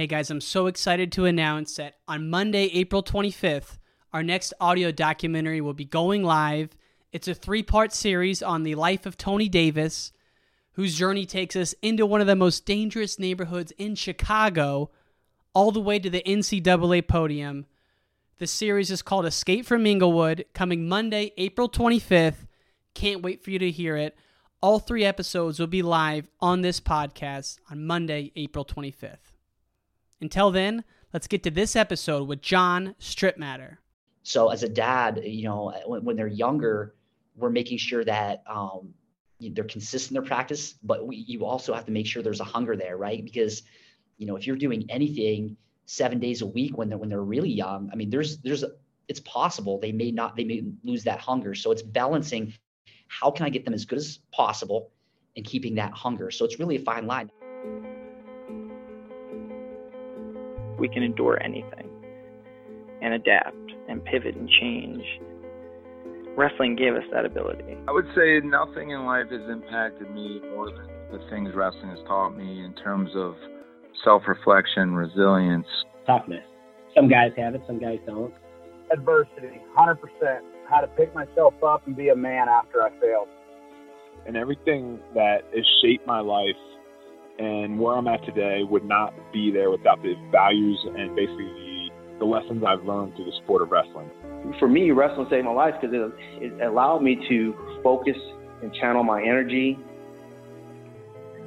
Hey guys, I'm so excited to announce that on Monday, April 25th, our next audio documentary will be going live. It's a three part series on the life of Tony Davis, whose journey takes us into one of the most dangerous neighborhoods in Chicago, all the way to the NCAA podium. The series is called Escape from Englewood, coming Monday, April 25th. Can't wait for you to hear it. All three episodes will be live on this podcast on Monday, April 25th. Until then, let's get to this episode with John Strittmatter. So, as a dad, you know, when, when they're younger, we're making sure that um, they're consistent in their practice, but we, you also have to make sure there's a hunger there, right? Because, you know, if you're doing anything seven days a week when they're when they're really young, I mean, there's there's it's possible they may not they may lose that hunger. So it's balancing how can I get them as good as possible and keeping that hunger. So it's really a fine line. We can endure anything and adapt and pivot and change. Wrestling gave us that ability. I would say nothing in life has impacted me more than the things wrestling has taught me in terms of self reflection, resilience, toughness. Some guys have it, some guys don't. Adversity, 100%. How to pick myself up and be a man after I failed. And everything that has shaped my life and where I'm at today would not be there without the values and basically the, the lessons I've learned through the sport of wrestling. For me, wrestling saved my life because it, it allowed me to focus and channel my energy.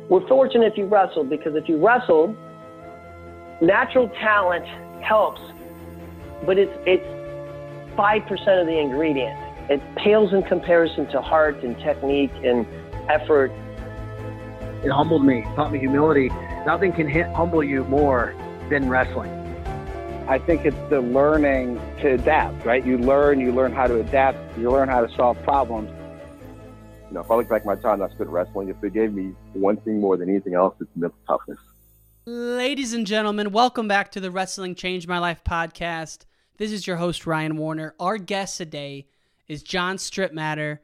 We're fortunate if you wrestled because if you wrestled, natural talent helps, but it's it's five percent of the ingredient. It pales in comparison to heart and technique and effort it humbled me, taught me humility. Nothing can hit, humble you more than wrestling. I think it's the learning to adapt, right? You learn, you learn how to adapt, you learn how to solve problems. You know, if I look back at my time I spent wrestling, if it gave me one thing more than anything else, it's mental toughness. Ladies and gentlemen, welcome back to the Wrestling Changed My Life podcast. This is your host, Ryan Warner. Our guest today is John Strittmatter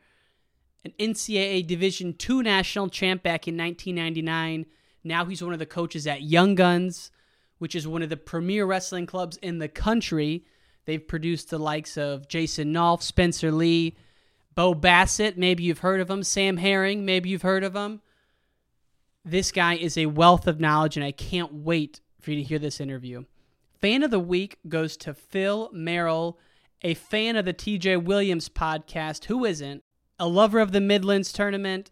an NCAA Division II national champ back in 1999. Now he's one of the coaches at Young Guns, which is one of the premier wrestling clubs in the country. They've produced the likes of Jason Nolf, Spencer Lee, Bo Bassett, maybe you've heard of him, Sam Herring, maybe you've heard of him. This guy is a wealth of knowledge, and I can't wait for you to hear this interview. Fan of the week goes to Phil Merrill, a fan of the TJ Williams podcast. Who isn't? A lover of the Midlands tournament,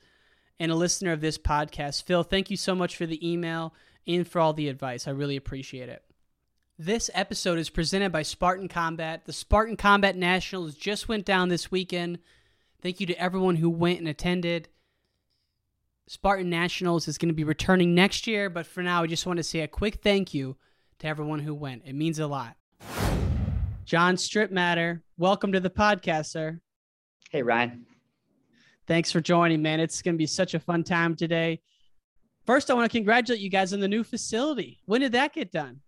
and a listener of this podcast. Phil, thank you so much for the email and for all the advice. I really appreciate it. This episode is presented by Spartan Combat. The Spartan Combat Nationals just went down this weekend. Thank you to everyone who went and attended. Spartan Nationals is going to be returning next year, but for now, I just want to say a quick thank you to everyone who went. It means a lot. John Strittmatter, welcome to the podcast, sir. Hey, Ryan. Thanks for joining, man. It's going to be such a fun time today. First, I want to congratulate you guys on the new facility. When did that get done?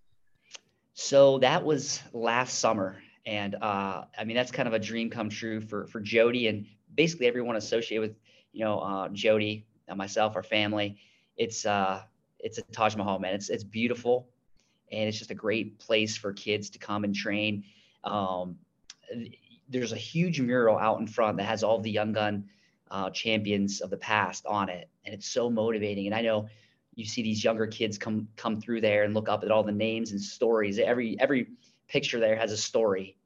So that was last summer, and uh, I mean that's kind of a dream come true for for Jody and basically everyone associated with you know uh, Jody and myself, our family. It's uh, it's a Taj Mahal, man. It's it's beautiful, and it's just a great place for kids to come and train. Um, there's a huge mural out in front that has all the Young Gun uh, champions of the past on it, and it's so motivating. And I know you see these younger kids come come through there and look up at all the names and stories. Every every picture there has a story,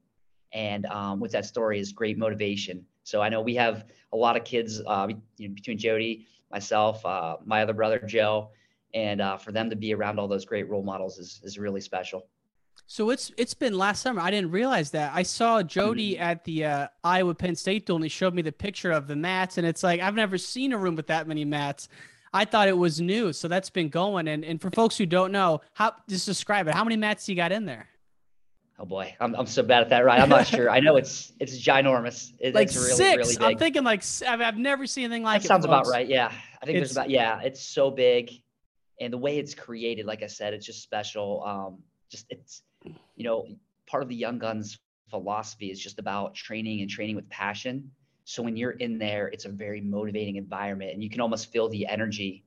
and um, with that story is great motivation. So I know we have a lot of kids uh, between Jody, myself, uh, my other brother Joe, and uh, for them to be around all those great role models is is really special. So it's it's been last summer. I didn't realize that. I saw Jody mm-hmm. at the uh, Iowa Penn State duel, and he showed me the picture of the mats, and it's like I've never seen a room with that many mats. I thought it was new, so that's been going. And and for folks who don't know, how just describe it. How many mats you got in there? Oh boy, I'm, I'm so bad at that. Right, I'm not sure. I know it's it's ginormous. It, like it's really, six. Really big. I'm thinking like I've, I've never seen anything like that it. Sounds folks. about right. Yeah, I think it's, there's about yeah. It's so big, and the way it's created, like I said, it's just special. Um, just it's you know, part of the Young Guns philosophy is just about training and training with passion. So when you're in there, it's a very motivating environment, and you can almost feel the energy,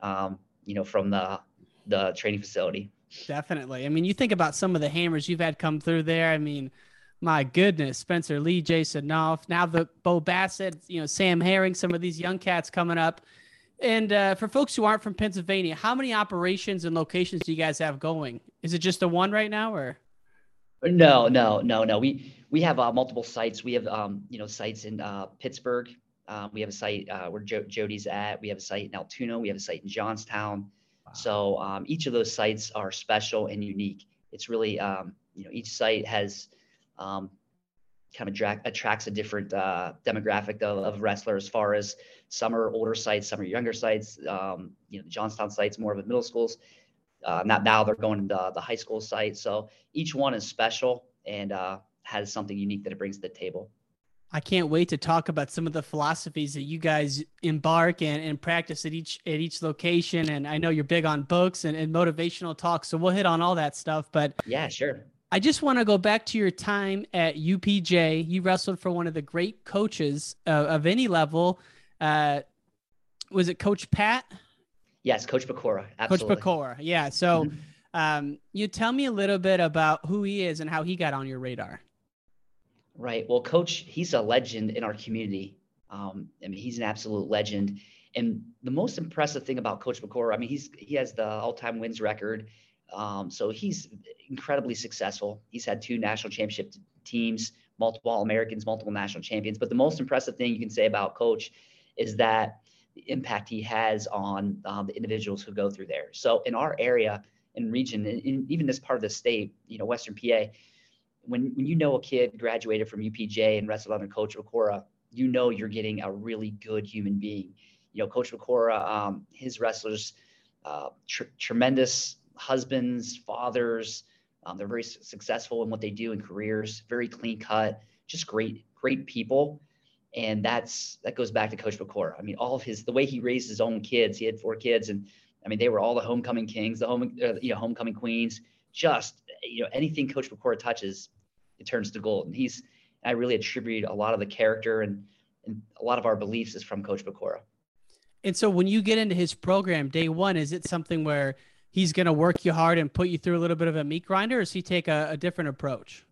um, you know, from the the training facility. Definitely. I mean, you think about some of the hammers you've had come through there. I mean, my goodness, Spencer Lee, Jason Nolf, now the Bo Bassett, you know, Sam Herring, some of these young cats coming up. And uh, for folks who aren't from Pennsylvania, how many operations and locations do you guys have going? Is it just the one right now, or? No, no, no, no. We we have uh, multiple sites. We have um, you know sites in uh, Pittsburgh. Um, we have a site uh, where jo- Jody's at. We have a site in Altoona. We have a site in Johnstown. Wow. So um, each of those sites are special and unique. It's really um, you know each site has um, kind of dra- attracts a different uh, demographic of, of wrestlers as far as some are older sites, some are younger sites. Um, you know, the Johnstown site's more of a middle schools. Uh, not now they're going to the high school site. So each one is special and uh, has something unique that it brings to the table. I can't wait to talk about some of the philosophies that you guys embark and, and practice at each at each location. And I know you're big on books and, and motivational talks, so we'll hit on all that stuff. But yeah, sure. I just want to go back to your time at UPJ. You wrestled for one of the great coaches uh, of any level. Uh, was it Coach Pat? Yes, Coach Pecora. Absolutely. Coach Pecora. Yeah. So, mm-hmm. um, you tell me a little bit about who he is and how he got on your radar. Right. Well, Coach, he's a legend in our community. Um, I mean, he's an absolute legend. And the most impressive thing about Coach Pecora, I mean, he's he has the all-time wins record. Um, so he's incredibly successful. He's had two national championship teams, multiple All Americans, multiple national champions. But the most impressive thing you can say about Coach is that impact he has on um, the individuals who go through there. So in our area and region, in, even this part of the state, you know, Western PA, when when you know a kid graduated from UPJ and wrestled under Coach Pecora, you know you're getting a really good human being. You know, Coach Pecora, um, his wrestlers, uh, tr- tremendous husbands, fathers. Um, they're very successful in what they do in careers, very clean cut, just great, great people. And that's that goes back to Coach Pecora. I mean, all of his the way he raised his own kids. He had four kids, and I mean, they were all the homecoming kings, the home, uh, you know, homecoming queens. Just you know, anything Coach Pecora touches, it turns to gold. And he's I really attribute a lot of the character and and a lot of our beliefs is from Coach Pecora. And so, when you get into his program day one, is it something where he's going to work you hard and put you through a little bit of a meat grinder, or does he take a, a different approach?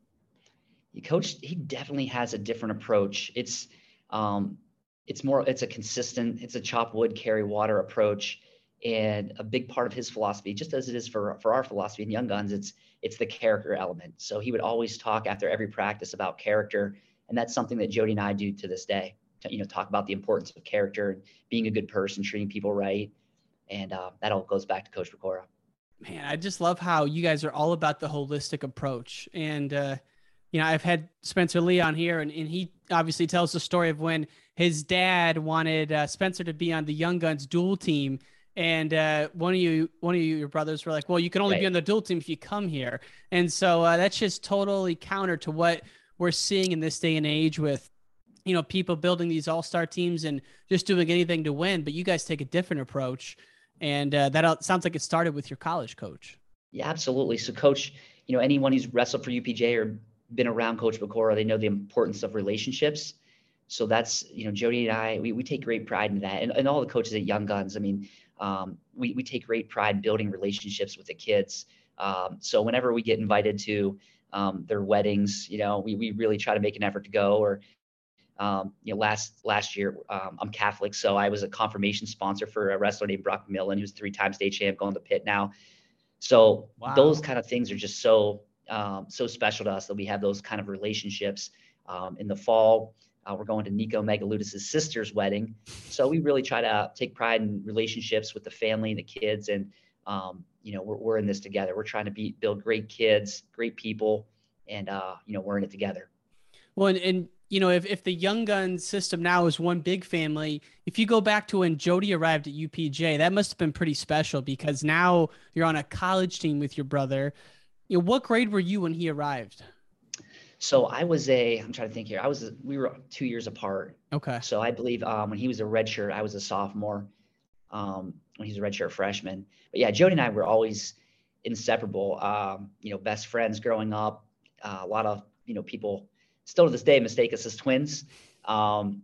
Coach, he definitely has a different approach. It's um, it's more it's a consistent, it's a chop wood, carry water approach. And a big part of his philosophy, just as it is for for our philosophy in Young Guns, it's it's the character element. So he would always talk after every practice about character, and that's something that Jody and I do to this day. To, you know, talk about the importance of character and being a good person, treating people right, and uh, that all goes back to Coach Pecora man, I just love how you guys are all about the holistic approach. And, uh, you know, I've had Spencer Lee on here, and, and he obviously tells the story of when his dad wanted uh, Spencer to be on the Young Guns dual team. And uh, one of you, one of you, your brothers were like, "Well, you can only right. be on the dual team if you come here." And so uh, that's just totally counter to what we're seeing in this day and age with, you know, people building these all-star teams and just doing anything to win. But you guys take a different approach and uh, that sounds like it started with your college coach. Yeah, absolutely. So, coach, you know, anyone who's wrestled for UPJ or been around Coach Pecora, they know the importance of relationships. So that's, you know, Jody and I, we, we take great pride in that. And, and all the coaches at Young Guns, I mean, um, we, we take great pride in building relationships with the kids. Um, so whenever we get invited to um, their weddings, you know, we, we really try to make an effort to go or um, you know, last last year, um, I'm Catholic, so I was a confirmation sponsor for a wrestler named Brock McMillen, who's three-time state champ, going to Pitt now. So wow. those kind of things are just so um, so special to us that we have those kind of relationships. Um, in the fall, uh, we're going to Nico Megaludis' sister's wedding, so we really try to take pride in relationships with the family and the kids, and um, you know, we're, we're in this together. We're trying to be build great kids, great people, and uh, you know, we're in it together. Well, and, and you know, if, if the Young Guns system now is one big family, if you go back to when Jody arrived at UPJ, that must have been pretty special because now you're on a college team with your brother. You know, what grade were you when he arrived? So I was a, I'm trying to think here. I was, a, we were two years apart. Okay. So I believe um, when he was a redshirt, I was a sophomore. Um, when he was a redshirt freshman. But yeah, Jody and I were always inseparable. Um, you know, best friends growing up. Uh, a lot of you know people still to this day mistake us as twins. Um,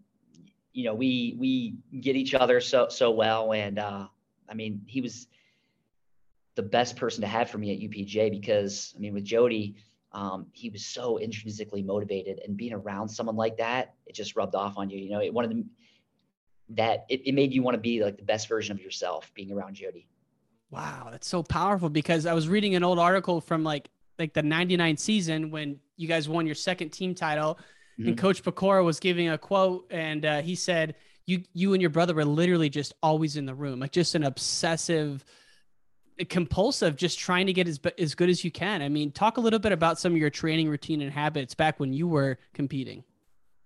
you know, we we get each other so so well, and uh, I mean, he was the best person to have for me at UPJ because I mean with Jody, um, he was so intrinsically motivated and being around someone like that, it just rubbed off on you. You know, it wanted that it, it made you want to be like the best version of yourself being around Jody. Wow, that's so powerful because I was reading an old article from like like the 99 season when you guys won your second team title mm-hmm. and coach Pecora was giving a quote and uh, he said you you and your brother were literally just always in the room like just an obsessive compulsive just trying to get as as good as you can. I mean, talk a little bit about some of your training routine and habits back when you were competing.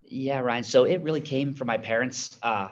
Yeah, Ryan. So it really came from my parents. Uh,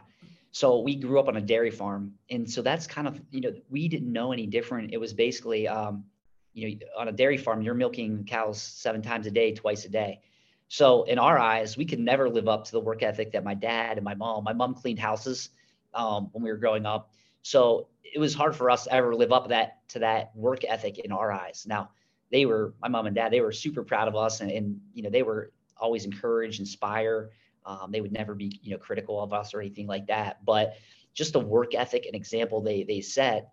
so we grew up on a dairy farm, and so that's kind of you know we didn't know any different. It was basically um, you know on a dairy farm you're milking cows seven times a day, twice a day. So in our eyes, we could never live up to the work ethic that my dad and my mom. My mom cleaned houses um, when we were growing up. So it was hard for us to ever live up that to that work ethic in our eyes. Now, they were my mom and dad. They were super proud of us, and, and you know they were always encourage, inspire. Um, they would never be you know critical of us or anything like that. But just the work ethic and example they they set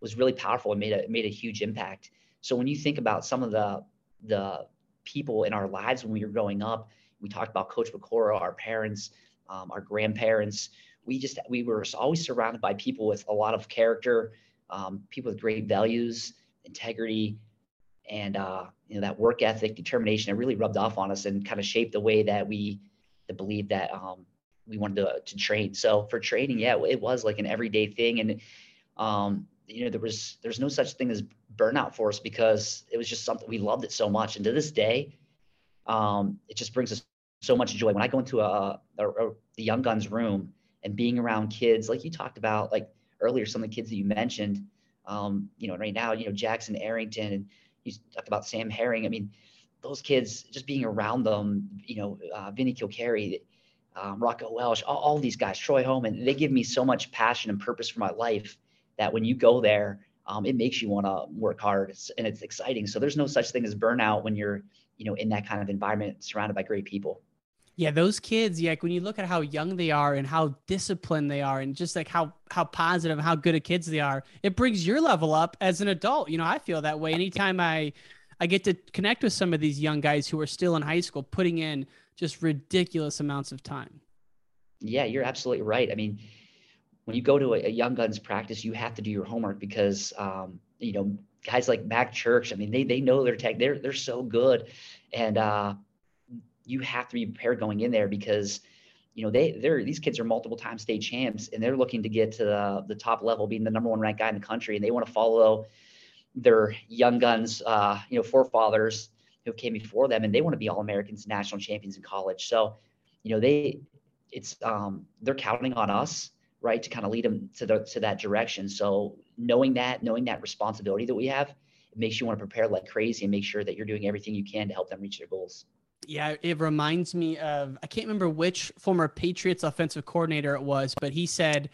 was really powerful and made a made a huge impact. So when you think about some of the the people in our lives when we were growing up, we talked about Coach Pecora, our parents, um, our grandparents we just we were always surrounded by people with a lot of character, um, people with great values, integrity, and uh, you know that work ethic, determination. It really rubbed off on us and kind of shaped the way that we believed that um, we wanted to, to train. So for training, yeah, it was like an everyday thing, and um, you know there was there's no such thing as burnout for us because it was just something we loved it so much, and to this day, um, it just brings us so much joy. When I go into a, a, a the young guns room and being around kids like you talked about like earlier some of the kids that you mentioned um, you know right now you know jackson arrington and you talked about sam herring. I mean those kids just being around them you know uh, vinny kilkeary um, rocco welsh all, all these guys troy Holman they give me so much passion and purpose for my life that when you go there um, it makes you want to work hard. And it's exciting. So there's no such thing as burnout when you're you know in that kind of environment surrounded by great people yeah, those kids, yeah, like when you look at how young they are and how disciplined they are and just like how how positive and how good at kids they are, it brings your level up as an adult. You know, I feel that way anytime I I get to connect with some of these young guys who are still in high school putting in just ridiculous amounts of time. Yeah, you're absolutely right. I mean, when you go to a, a young guns practice, you have to do your homework because um, you know, guys like Mac Church, I mean, they they know their tech, they're they're so good. And uh you have to be prepared going in there because you know they they're these kids are multiple time state champs and they're looking to get to the, the top level being the number one ranked guy in the country. And they want to follow their young guns uh, you know forefathers who came before them and they want to be all americans national champions in college. So you know they it's um, they're counting on us right to kind of lead them to the to that direction. So knowing that knowing that responsibility that we have it makes you want to prepare like crazy and make sure that you're doing everything you can to help them reach their goals yeah, it reminds me of I can't remember which former Patriots offensive coordinator it was, but he said,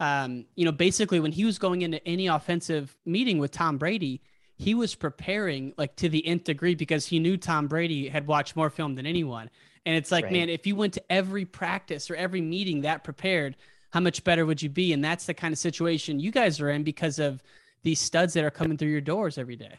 um, you know, basically when he was going into any offensive meeting with Tom Brady, he was preparing like to the nth degree because he knew Tom Brady had watched more film than anyone. And it's like, right. man, if you went to every practice or every meeting that prepared, how much better would you be? And that's the kind of situation you guys are in because of these studs that are coming through your doors every day.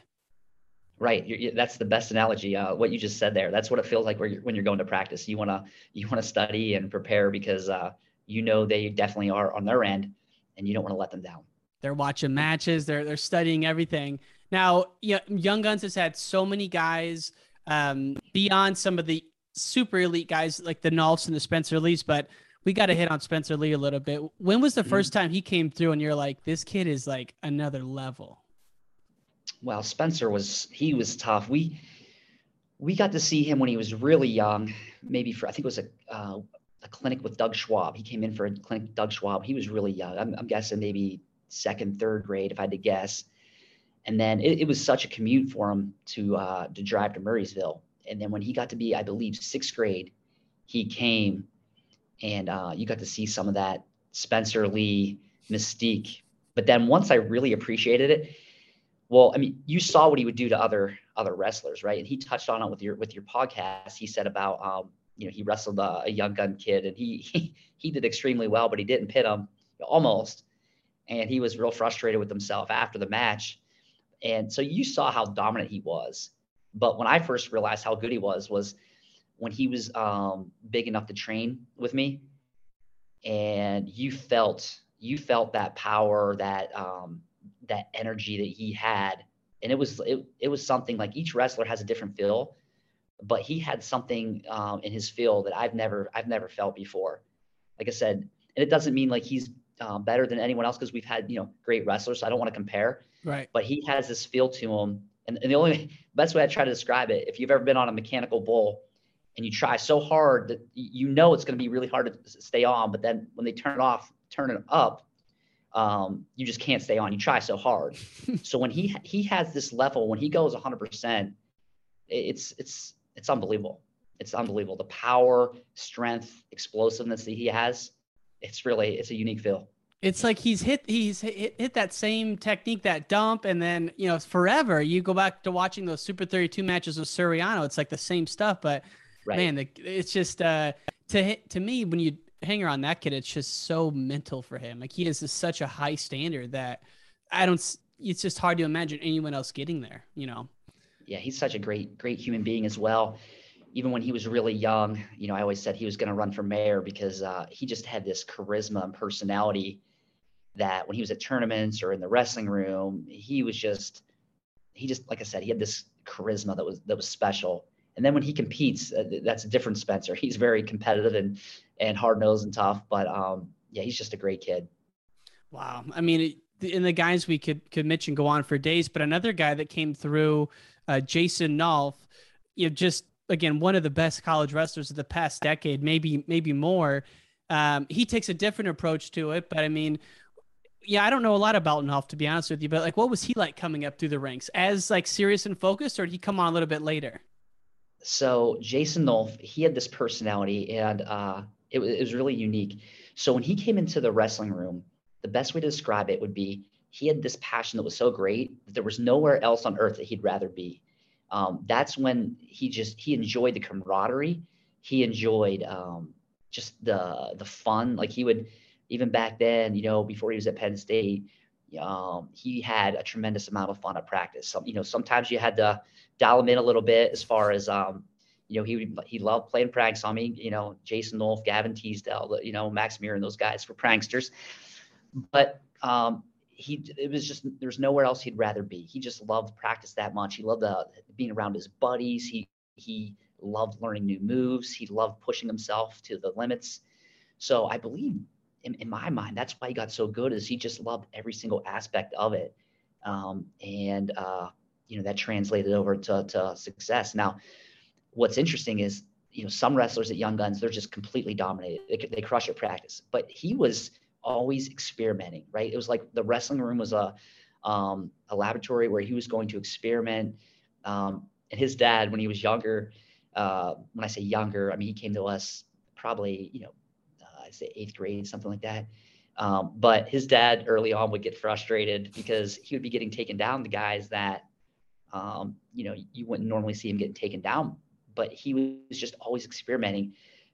Right. You're, that's the best analogy. Uh, what you just said there. That's what it feels like when you're, when you're going to practice. You want to you want to study and prepare because uh, you know they definitely are on their end, and you don't want to let them down. They're watching matches. They're they're studying everything. Now, yeah, Young Guns has had so many guys um, beyond some of the super elite guys like the Nolfs and the Spencer Lees, but we got to hit on Spencer Lee a little bit. When was the mm-hmm. first time he came through and you're like, this kid is like another level? Well, Spencer was he was tough. We we got to see him when he was really young, maybe for I think it was a uh, a clinic with Doug Schwab. He came in for a clinic Doug Schwab. He was really young. I'm, I'm guessing maybe second, third grade, if I had to guess. And then it, it was such a commute for him to uh, to drive to Murrysville. And then when he got to be, I believe, sixth grade, he came, and uh, you got to see some of that Spencer Lee mystique. But then once I really appreciated it, well, I mean, you saw what he would do to other other wrestlers, right? And he touched on it with your with your podcast. He said about um, you know he wrestled a, a young gun kid and he, he he did extremely well, but he didn't pit him almost, and he was real frustrated with himself after the match. and so you saw how dominant he was. But when I first realized how good he was, was when he was um, big enough to train with me, and you felt you felt that power, that um, that energy that he had, and it was it, it was something like each wrestler has a different feel, but he had something um, in his feel that I've never I've never felt before. Like I said, and it doesn't mean like he's uh, better than anyone else because we've had you know great wrestlers. So I don't want to compare. Right. But he has this feel to him, and, and the only best way I try to describe it, if you've ever been on a mechanical bull, and you try so hard that you know it's going to be really hard to stay on, but then when they turn it off, turn it up, um, you just can't stay on. You try so hard. so when he he has this level, when he goes 100%, it's it's it's unbelievable. It's unbelievable. The power, strength, explosiveness that he has. It's really it's a unique feel. It's like he's hit he's hit, hit that same technique, that dump, and then you know forever. You go back to watching those Super 32 matches with Suriano. It's like the same stuff, but right. man, the, it's just uh, to to me when you hang on that kid, it's just so mental for him. Like he has such a high standard that I don't. It's just hard to imagine anyone else getting there. You know. Yeah, he's such a great great human being as well even when he was really young, you know, I always said he was going to run for mayor because uh, he just had this charisma and personality that when he was at tournaments or in the wrestling room, he was just, he just, like I said, he had this charisma that was that was special. And then when he competes, uh, that's a different Spencer. He's very competitive and and hard nosed and tough. But um, yeah, he's just a great kid. Wow, I mean, and the guys we could could mention go on for days, but another guy that came through, uh, Jason Nolf, you know, just again one of the best college wrestlers of the past decade, maybe maybe more. Um, he takes a different approach to it, but I mean, yeah, I don't know a lot about Nolf to be honest with you, but like, what was he like coming up through the ranks? As like serious and focused, or did he come on a little bit later? So Jason Nolf, he had this personality, and uh, it, it was really unique. So when he came into the wrestling room, the best way to describe it would be he had this passion that was so great that there was nowhere else on earth that he'd rather be um, that's when he just he enjoyed the camaraderie. He enjoyed um, just the the fun. Like he would even back then, you know, before he was at Penn State, um, he had a tremendous amount of fun at practice. Some, you know, sometimes you had to dial him in a little bit as far as, um, you know, he he loved playing pranks on me. You know, Jason Nolf, Gavin Teasdale, you know, Max and those guys were pranksters. But um, he it was just there's nowhere else he'd rather be. He just loved practice that much. He loved the, being around his buddies. He he loved learning new moves. He loved pushing himself to the limits. So I believe in, in my mind that's why he got so good is he just loved every single aspect of it, um, and uh, you know that translated over to, to success. Now, what's interesting is you know some wrestlers at Young Guns they're just completely dominated. They, they crush at practice, but he was always experimenting, right? It was like the wrestling room was a um, a laboratory where he was going to experiment. Um, and his dad, when he was younger, uh, when I say younger, I mean he came to us probably you know uh, I say eighth grade, something like that. Um, but his dad early on would get frustrated because he would be getting taken down the guys that um, you know you wouldn't normally see him getting taken down. But he was just always experimenting.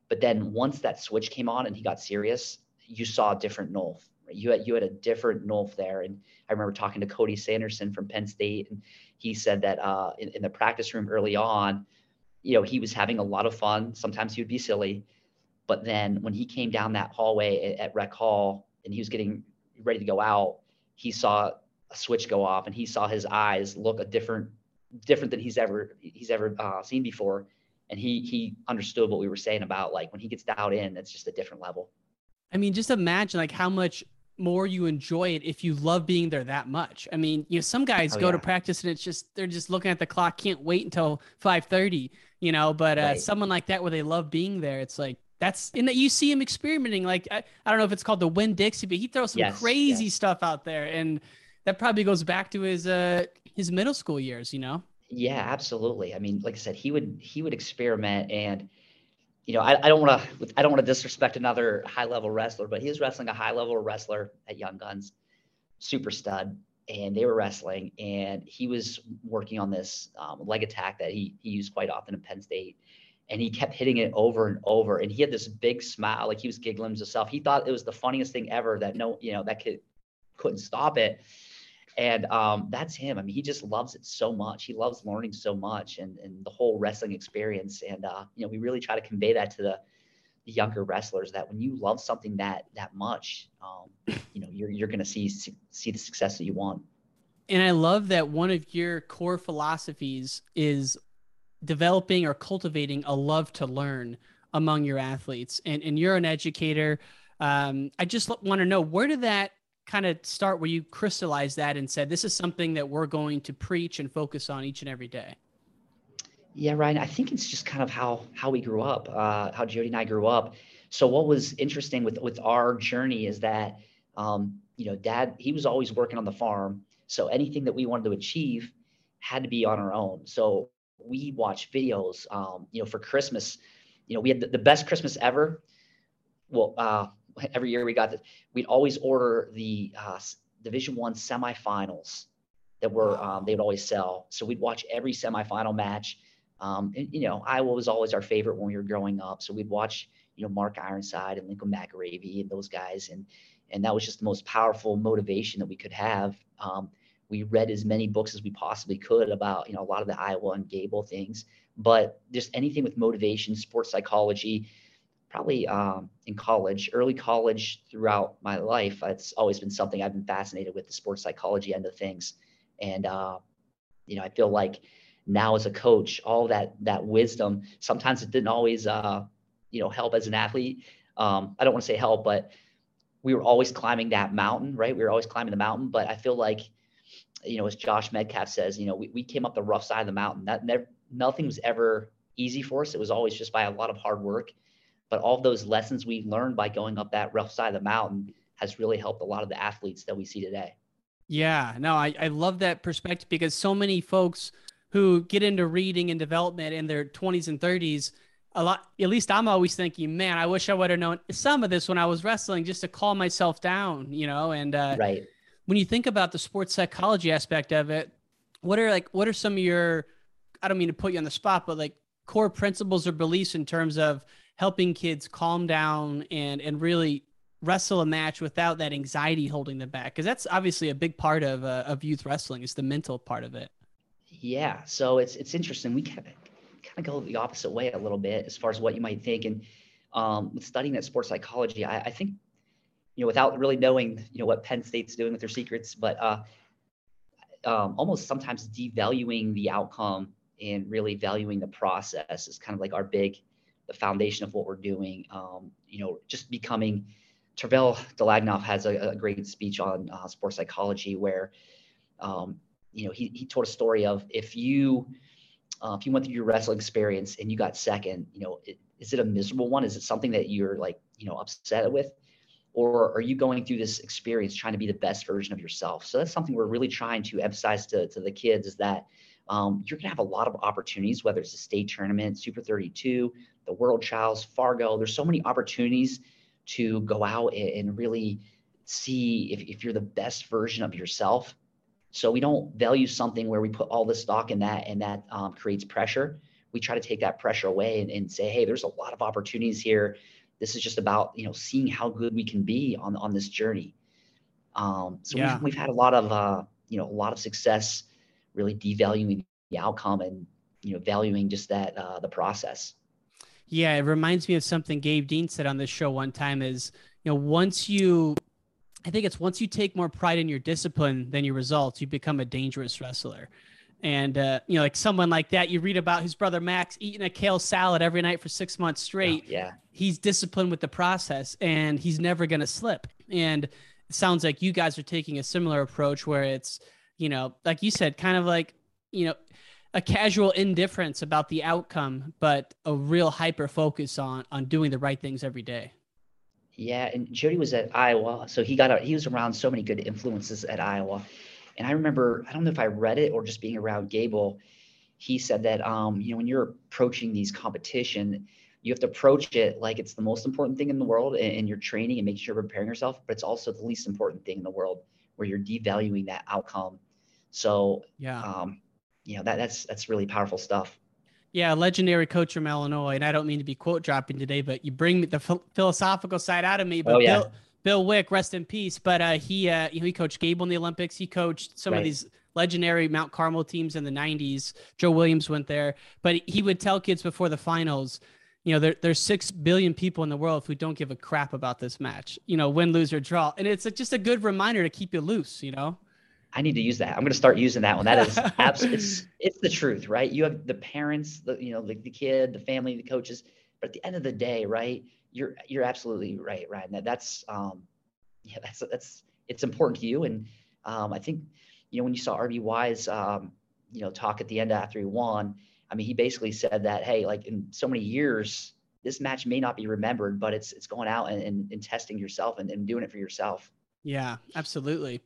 But then once that switch came on and he got serious, you saw a different Nolf. You had you had a different Nolf there, and I remember talking to Cody Sanderson from Penn State, and he said that uh, in, in the practice room early on, you know, he was having a lot of fun. Sometimes he would be silly, but then when he came down that hallway at, at Rec Hall and he was getting ready to go out, he saw a switch go off, and he saw his eyes look a different different than he's ever he's ever uh, seen before and he he understood what we were saying about like when he gets dialed in it's just a different level I mean, just imagine like how much more you enjoy it if you love being there that much. I mean, you know, some guys oh, go yeah. to practice and it's just they're just looking at the clock, can't wait until five thirty, you know. But uh, right. someone like that where they love being there, it's like that's and that you see him experimenting. Like I, I don't know if it's called the Win Dixie, but he throws some yes, crazy yes. stuff out there, and that probably goes back to his uh his middle school years, you know. Yeah, absolutely. I mean, like I said, he would he would experiment and you know, I, don't want to I don't want to disrespect another high level wrestler, but he was wrestling a high level wrestler at Young Guns, super stud, and they were wrestling, and he was working on this um, leg attack that he he used quite often in Penn State, and he kept hitting it over and over, and he had this big smile, like he was giggling to himself. He thought it was the funniest thing ever that no, you know, that kid couldn't stop it. And um, that's him. I mean, he just loves it so much. He loves learning so much and, and the whole wrestling experience. And, uh, you know, we really try to convey that to the, the younger wrestlers that when you love something that, that much, um, you know, you're, you're going to see, see the success that you want. And I love that one of your core philosophies is developing or cultivating a love to learn among your athletes. And, and you're an educator. Um, I just want to know where did that kind of start where you crystallized that and said, this is something that we're going to preach and focus on each and every day? Yeah, Ryan, I think it's just kind of how, how we grew up, uh, how Jody and I grew up. So what was interesting with, with our journey is that, um, you know, dad, he was always working on the farm. So anything that we wanted to achieve had to be on our own. So we watched videos, um, you know, for Christmas, you know, we had the, the best Christmas ever. Well, uh, every year we got that we'd always order the uh, division one semifinals that were um, they would always sell. So we'd watch every semifinal match. Um, and you know iowa was always our favorite when we were growing up. So we'd watch you know mark ironside and lincoln mcilravy and those guys. And and that was just the most powerful motivation that we could have. Um, we read as many books as we possibly could about you know a lot of the iowa and gable things. But just anything with motivation sports psychology probably um, in college, early college throughout my life, it's always been something I've been fascinated with the sports psychology end of things. And, uh, you know, I feel like now as a coach, all that, that wisdom, sometimes it didn't always, uh, you know, help as an athlete. Um, I don't want to say help, but we were always climbing that mountain, right? We were always climbing the mountain, but I feel like, you know, as Josh Medcalf says, you know, we, we came up the rough side of the mountain. That never, nothing was ever easy for us. It was always just by a lot of hard work but all those lessons we learned by going up that rough side of the mountain has really helped a lot of the athletes that we see today. Yeah, no, I, I love that perspective because so many folks who get into reading and development in their 20s and 30s, a lot, at least I'm always thinking, man, I wish I would have known some of this when I was wrestling just to calm myself down, you know? And uh, right. when you think about the sports psychology aspect of it, what are like, what are some of your, I don't mean to put you on the spot, but like core principles or beliefs in terms of helping kids calm down and and really wrestle a match without that anxiety holding them back. Because that's obviously a big part of uh, of youth wrestling is the mental part of it. Yeah. So it's it's interesting. We kind of kind of go the opposite way a little bit as far as what you might think. And um, with studying that sports psychology I, I, think you know without really knowing you know what penn state's doing with their secrets but uh, um, almost sometimes devaluing the outcome and really valuing the process is kind of like our big the foundation of what we're doing. Um, you know, just becoming. Tervel Dlagnev has a, a, great speech on uh, sports psychology where, um, you know, he, he told a story of if you uh, if you went through your wrestling experience and you got second, you know, it, is it a miserable one? Is it something that you're like, you know, upset with? Or are you going through this experience trying to be the best version of yourself? So that's something we're really trying to emphasize to, to the kids is that um, you're going to have a lot of opportunities, whether it's a state tournament, Super 32, the World Trials, Fargo. There's so many opportunities to go out and really see if, if you're the best version of yourself. So we don't value something where we put all the stock in that and that um, creates pressure. We try to take that pressure away and, and say, hey, there's a lot of opportunities here. This is just about you know seeing how good we can be on on this journey. Um, so yeah. we've, we've had a lot of uh, you know a lot of success, really devaluing the outcome and you know valuing just that uh, the process. Yeah, it reminds me of something Gabe Dean said on this show one time is, you know, once you I think it's once you take more pride in your discipline than your results, you become a dangerous wrestler. And uh, you know, like someone like that, you read about his brother Max eating a kale salad every night for six months straight. Oh, yeah, he's disciplined with the process, and he's never going to slip. And it sounds like you guys are taking a similar approach, where it's, you know, like you said, kind of like, you know, a casual indifference about the outcome, but a real hyper focus on on doing the right things every day. Yeah, and Jody was at Iowa, so he got a, he was around so many good influences at Iowa, and I remember I don't know if I read it or just being around Gable, he said that um, you know when you're approaching these competition, you have to approach it like it's the most important thing in the world, and, and you're training and making sure you're preparing yourself, but it's also the least important thing in the world where you're devaluing that outcome. So yeah. Um, you know that that's that's really powerful stuff. Yeah, legendary coach from Illinois, and I don't mean to be quote dropping today, but you bring the philosophical side out of me. But oh, yeah. Bill, Bill Wick, rest in peace. But uh, he uh, you know, he coached Gable in the Olympics. He coached some Right. of these legendary Mount Carmel teams in the '90s. Joe Williams went there, but he would tell kids before the finals, you know, there, there's six billion people in the world who don't give a crap about this match. You know, win, lose, or draw, and it's just a good reminder to keep you loose. You know. I need to use that. I'm going to start using that one. That is absolutely, it's, it's the truth, right? You have the parents, the, you know, the, the kid, the family, the coaches, but at the end of the day, right. You're, you're absolutely right, Ryan. That that's, um, yeah, that's, that's, it's important to you. And, um, I think, you know, when you saw RBY's, um, you know, talk at the end after he won, I mean, he basically said that, Hey, like in so many years, this match may not be remembered, but it's, it's going out and, and, and testing yourself and, and doing it for yourself. Yeah, absolutely.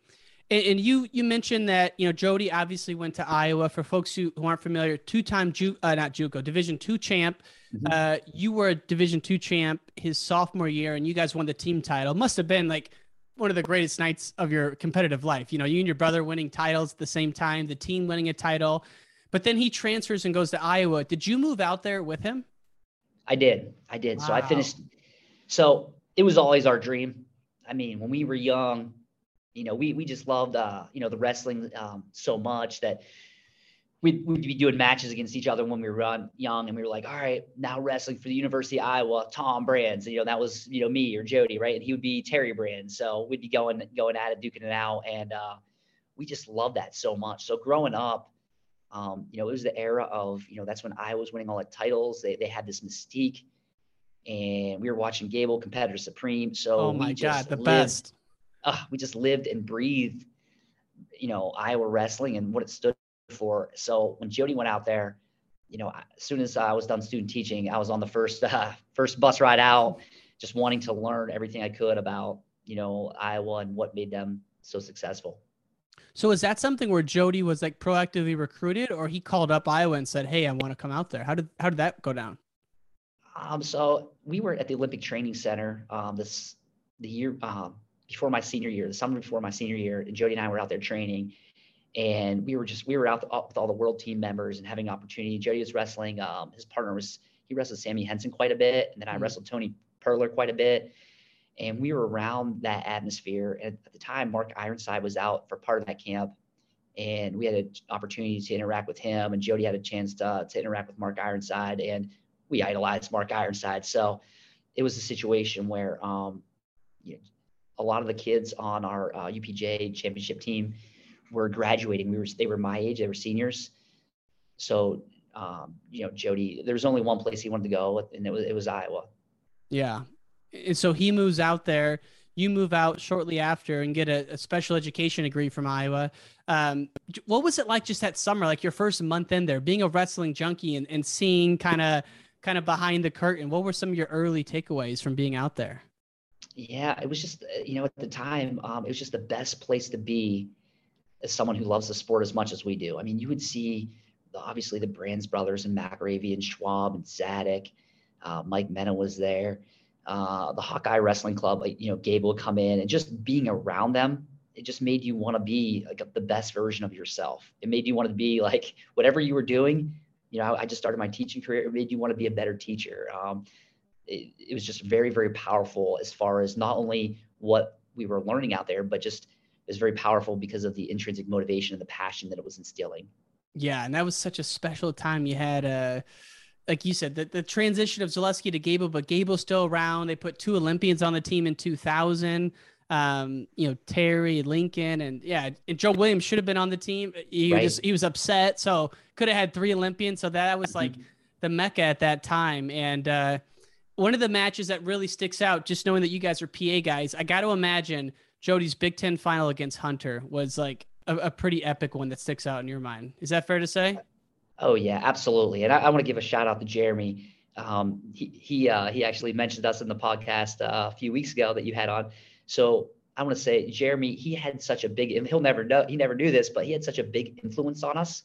And, and you you mentioned that you know Jody obviously went to Iowa. For folks who, who aren't familiar, two time Ju- uh, not JUCO Division two champ. Mhm. Uh, you were a Division two champ his sophomore year, and you guys won the team title. Must have been like one of the greatest nights of your competitive life. You know, you and your brother winning titles at the same time, the team winning a title. But then he transfers and goes to Iowa. Did you move out there with him? I did. I did. So I finished. So it was always our dream. I mean, when we were young, you know, we we just loved uh, you know, the wrestling um, so much that we'd, we'd be doing matches against each other when we were young, and we were like, all right, now wrestling for the University of Iowa, Tom Brands, and, you know, that was you know me or Jody, right? And he would be Terry Brands, so we'd be going going at it, duking it out, and uh, we just loved that so much. So growing up, um, you know, it was the era of, you know, that's when I was winning all the titles. They, they had this mystique and we were watching Gable Competitor Supreme. So Oh we my just God, the lived- best. Uh, we just lived and breathed, you know, Iowa wrestling and what it stood for. So when Jody went out there, you know, as soon as I was done student teaching, I was on the first, uh, first bus ride out, just wanting to learn everything I could about, you know, Iowa and what made them so successful. So is that something where Jody was like proactively recruited, or he called up Iowa and said, "Hey, I want to come out there"? How did how did that go down? Um, so we were at the Olympic Training Center um, this the year um, before my senior year, the summer before my senior year, and Jody and I were out there training, and we were just we were out the, with all the world team members and having opportunity. Jody was wrestling. Um, his partner was he wrestled Sammy Henson quite a bit, and then I Mhm. wrestled Tony Purler quite a bit. And we were around that atmosphere. And at the time, Mark Ironside was out for part of that camp, and we had an opportunity to interact with him. And Jody had a chance to, to interact with Mark Ironside, and we idolized Mark Ironside. So it was a situation where um, you know, a lot of the kids on our uh, UPJ championship team were graduating. We were they were my age, they were seniors. So um, you know, Jody, there was only one place he wanted to go, and it was it was Iowa. Yeah, and so he moves out there. You move out shortly after and get a, a special education degree from Iowa. Um, what was it like just that summer, like your first month in there, being a wrestling junkie and, and seeing kind of kind of behind the curtain? What were some of your early takeaways from being out there? Yeah, it was just you know at the time um, it was just the best place to be as someone who loves the sport as much as we do. I mean, you would see the, obviously the Brands brothers and McIlravy and Schwab and Zadick. Uh, Mike Mena was there. Uh, the Hawkeye Wrestling Club, like you know, Gabe would come in and just being around them, it just made you want to be like the best version of yourself. It made you want to be like whatever you were doing. You know, I just started my teaching career. It made you want to be a better teacher. Um, it, it was just very, very powerful as far as not only what we were learning out there, but just it was very powerful because of the intrinsic motivation and the passion that it was instilling. Yeah, and that was such a special time. You had uh like you said, the, the transition of Zalesky to Gable, but Gable's still around. They put two Olympians on the team in 2000. Um, you know, Terry, Lincoln, and yeah, and Joe Williams should have been on the team. He Right. just he was upset, so could have had three Olympians. So that was like the mecca at that time. And uh, one of the matches that really sticks out, just knowing that you guys are PA guys, I got to imagine Jody's Big Ten final against Hunter was like a, a pretty epic one that sticks out in your mind. Is that fair to say? Oh yeah, absolutely. And I, I want to give a shout out to Jeremy. Um, he he uh, he actually mentioned us in the podcast uh, a few weeks ago that you had on. So I want to say, Jeremy, he had such a big. He'll never know. He never knew this, but he had such a big influence on us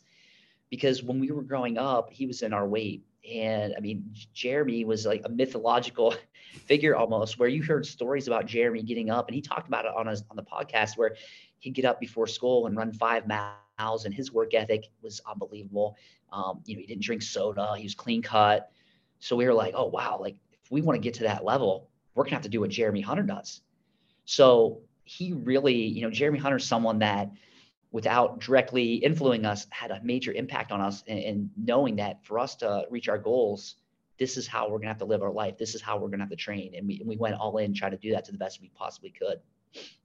because when we were growing up, he was in our weight. And I mean, Jeremy was like a mythological figure almost, where you heard stories about Jeremy getting up, and he talked about it on his on the podcast where he'd get up before school and run five miles, and his work ethic was unbelievable. Um, you know, he didn't drink soda. He was clean cut. So we were like, oh wow, like if we want to get to that level, we're gonna have to do what Jeremy Hunter does. So he really, you know, Jeremy Hunter's someone that without directly influencing us had a major impact on us and, knowing that for us to reach our goals, this is how we're gonna have to live our life. This is how we're gonna have to train. And we, and we went all in, try to do that to the best we possibly could.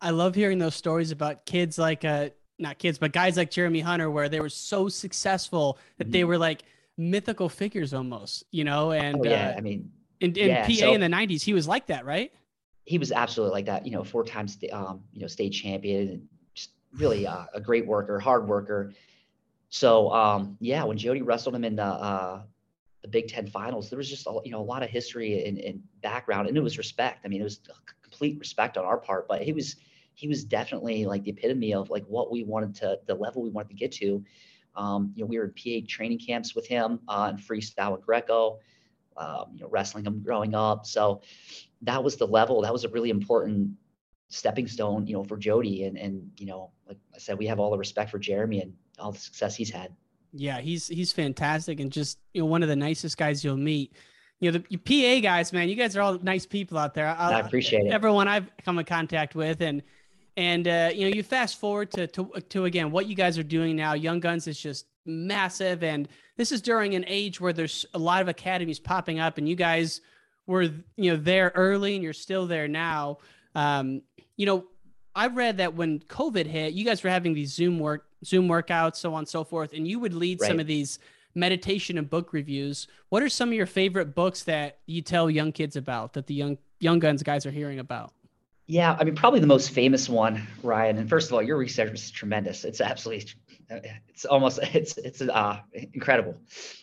I love hearing those stories about kids like uh not kids, but guys like Jeremy Hunter, where they were so successful that mm-hmm. they were like mythical figures almost, you know? And oh, yeah, uh, I mean, in, in yeah, PA so, in the '90s, he was like that, right? He was absolutely like that. You know, four times, um, you know, state champion, really uh, a great worker, hard worker. So um, yeah, when Jody wrestled him in the uh, the Big Ten finals, there was just a, you know a lot of history and, and background, and it was respect. I mean, it was complete respect on our part, but he was he was definitely like the epitome of like what we wanted to the level we wanted to get to. Um, you know, we were in PA training camps with him uh, in freestyle and Greco um, you know, wrestling him growing up. So that was the level. That was a really important stepping stone, you know, for Jody. And and you know, like I said, we have all the respect for Jeremy and all the success he's had. Yeah, he's he's fantastic and just you know one of the nicest guys you'll meet. You know, the PA guys, man, you guys are all nice people out there. I, I appreciate it. Everyone I've come in contact with, and and uh, you know, you fast forward to to to again what you guys are doing now. Young Guns is just massive and this is during an age where there's a lot of academies popping up and you guys were you know there early and you're still there now um, you know i read that when covid hit you guys were having these zoom work zoom workouts so on and so forth and you would lead right. some of these meditation and book reviews. What are some of your favorite books that you tell young kids about that the young young guns guys are hearing about? Yeah, I mean, probably the most famous one, Ryan. And first of all, your research is tremendous. It's absolutely it's almost it's it's uh incredible.